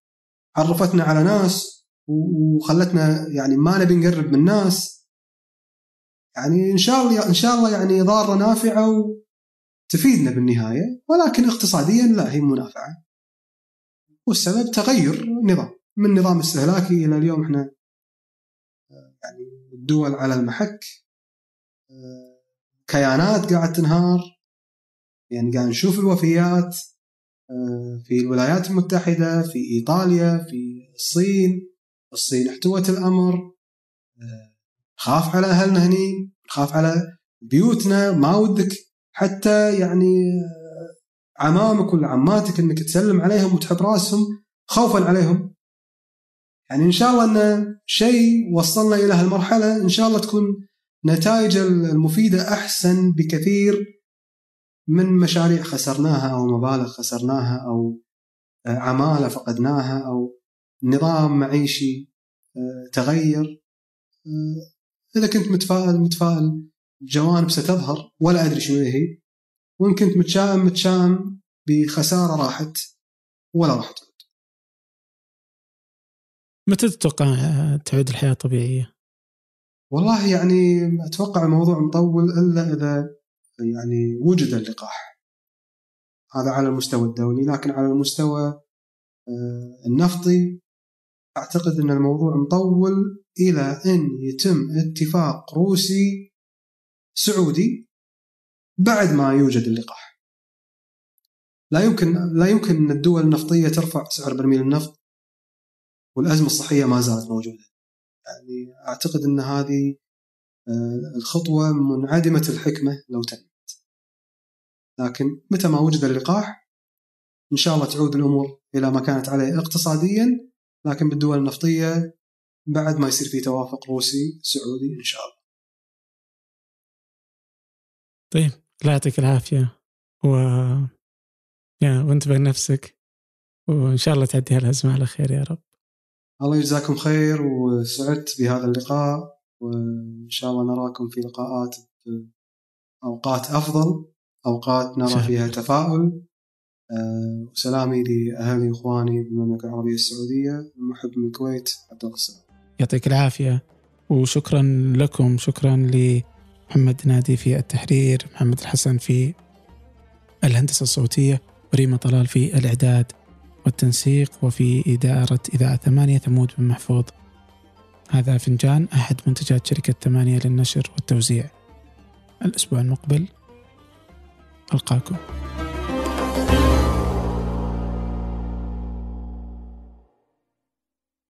عرفتنا على ناس وخلتنا يعني ما نبي نقرب من الناس يعني إن شاء الله إن شاء الله يعني ضارة نافعة وتفيدنا بالنهاية ولكن اقتصاديا لا هي منافعه والسبب تغير النظام من نظام استهلاكي إلى اليوم إحنا يعني الدول على المحك كيانات قاعد تنهار. يعني قاعد نشوف الوفيات في الولايات المتحدة في إيطاليا في الصين الصين احتوت الأمر آه، خاف على أهلنا هني خاف على بيوتنا ما ودك حتى يعني آه، عمامك ولا عماتك إنك تسلم عليهم وتحط رأسهم خوفا عليهم. يعني إن شاء الله إن شيء وصلنا إلى هالمرحلة إن شاء الله تكون نتائج المفيدة أحسن بكثير من مشاريع خسرناها أو مبالغ خسرناها أو آه، عمالة فقدناها أو نظام معيشي آه، تغير آه، إذا كنت متفائل متفائل جوانب ستظهر ولا أدري شنو هي وإن كنت متشائم متشائم بخسارة راحت ولا راح تعود. متى تتوقع تعود الحياة الطبيعية؟ والله يعني أتوقع الموضوع مطول إلا إذا يعني وجد اللقاح. هذا على المستوى الدولي لكن على المستوى آه، النفطي أعتقد أن الموضوع مطول إلى أن يتم اتفاق روسي سعودي بعد ما يوجد اللقاح. لا يمكن لا يمكن أن الدول النفطية ترفع سعر برميل النفط والأزمة الصحية ما زالت موجودة. يعني أعتقد أن هذه الخطوة منعدمة الحكمة لو تمت. لكن متى ما وجد اللقاح إن شاء الله تعود الأمور إلى ما كانت عليه اقتصاديا لكن بالدول النفطية بعد ما يصير في توافق روسي سعودي إن شاء الله. طيب الله يعطيك العافية. و يا وانتبه لنفسك وإن شاء الله تعدي هالأزمة على خير يا رب. الله يجزاكم خير وسعدت بهذا اللقاء. وإن شاء الله نراكم في لقاءات أوقات أفضل أوقات نرى فيها تفاؤل. آه، وسلامي لأهلي وإخواني بالمملكة العربية السعودية المحب من الكويت عبد الله يعطيك العافية. وشكرا لكم شكرا لمحمد نادي في التحرير محمد الحسن في الهندسة الصوتية وريما طلال في الإعداد والتنسيق وفي إدارة إذاعة ثمانية ثمود بن محفوظ. هذا فنجان أحد منتجات شركة ثمانية للنشر والتوزيع. الأسبوع المقبل ألقاكم.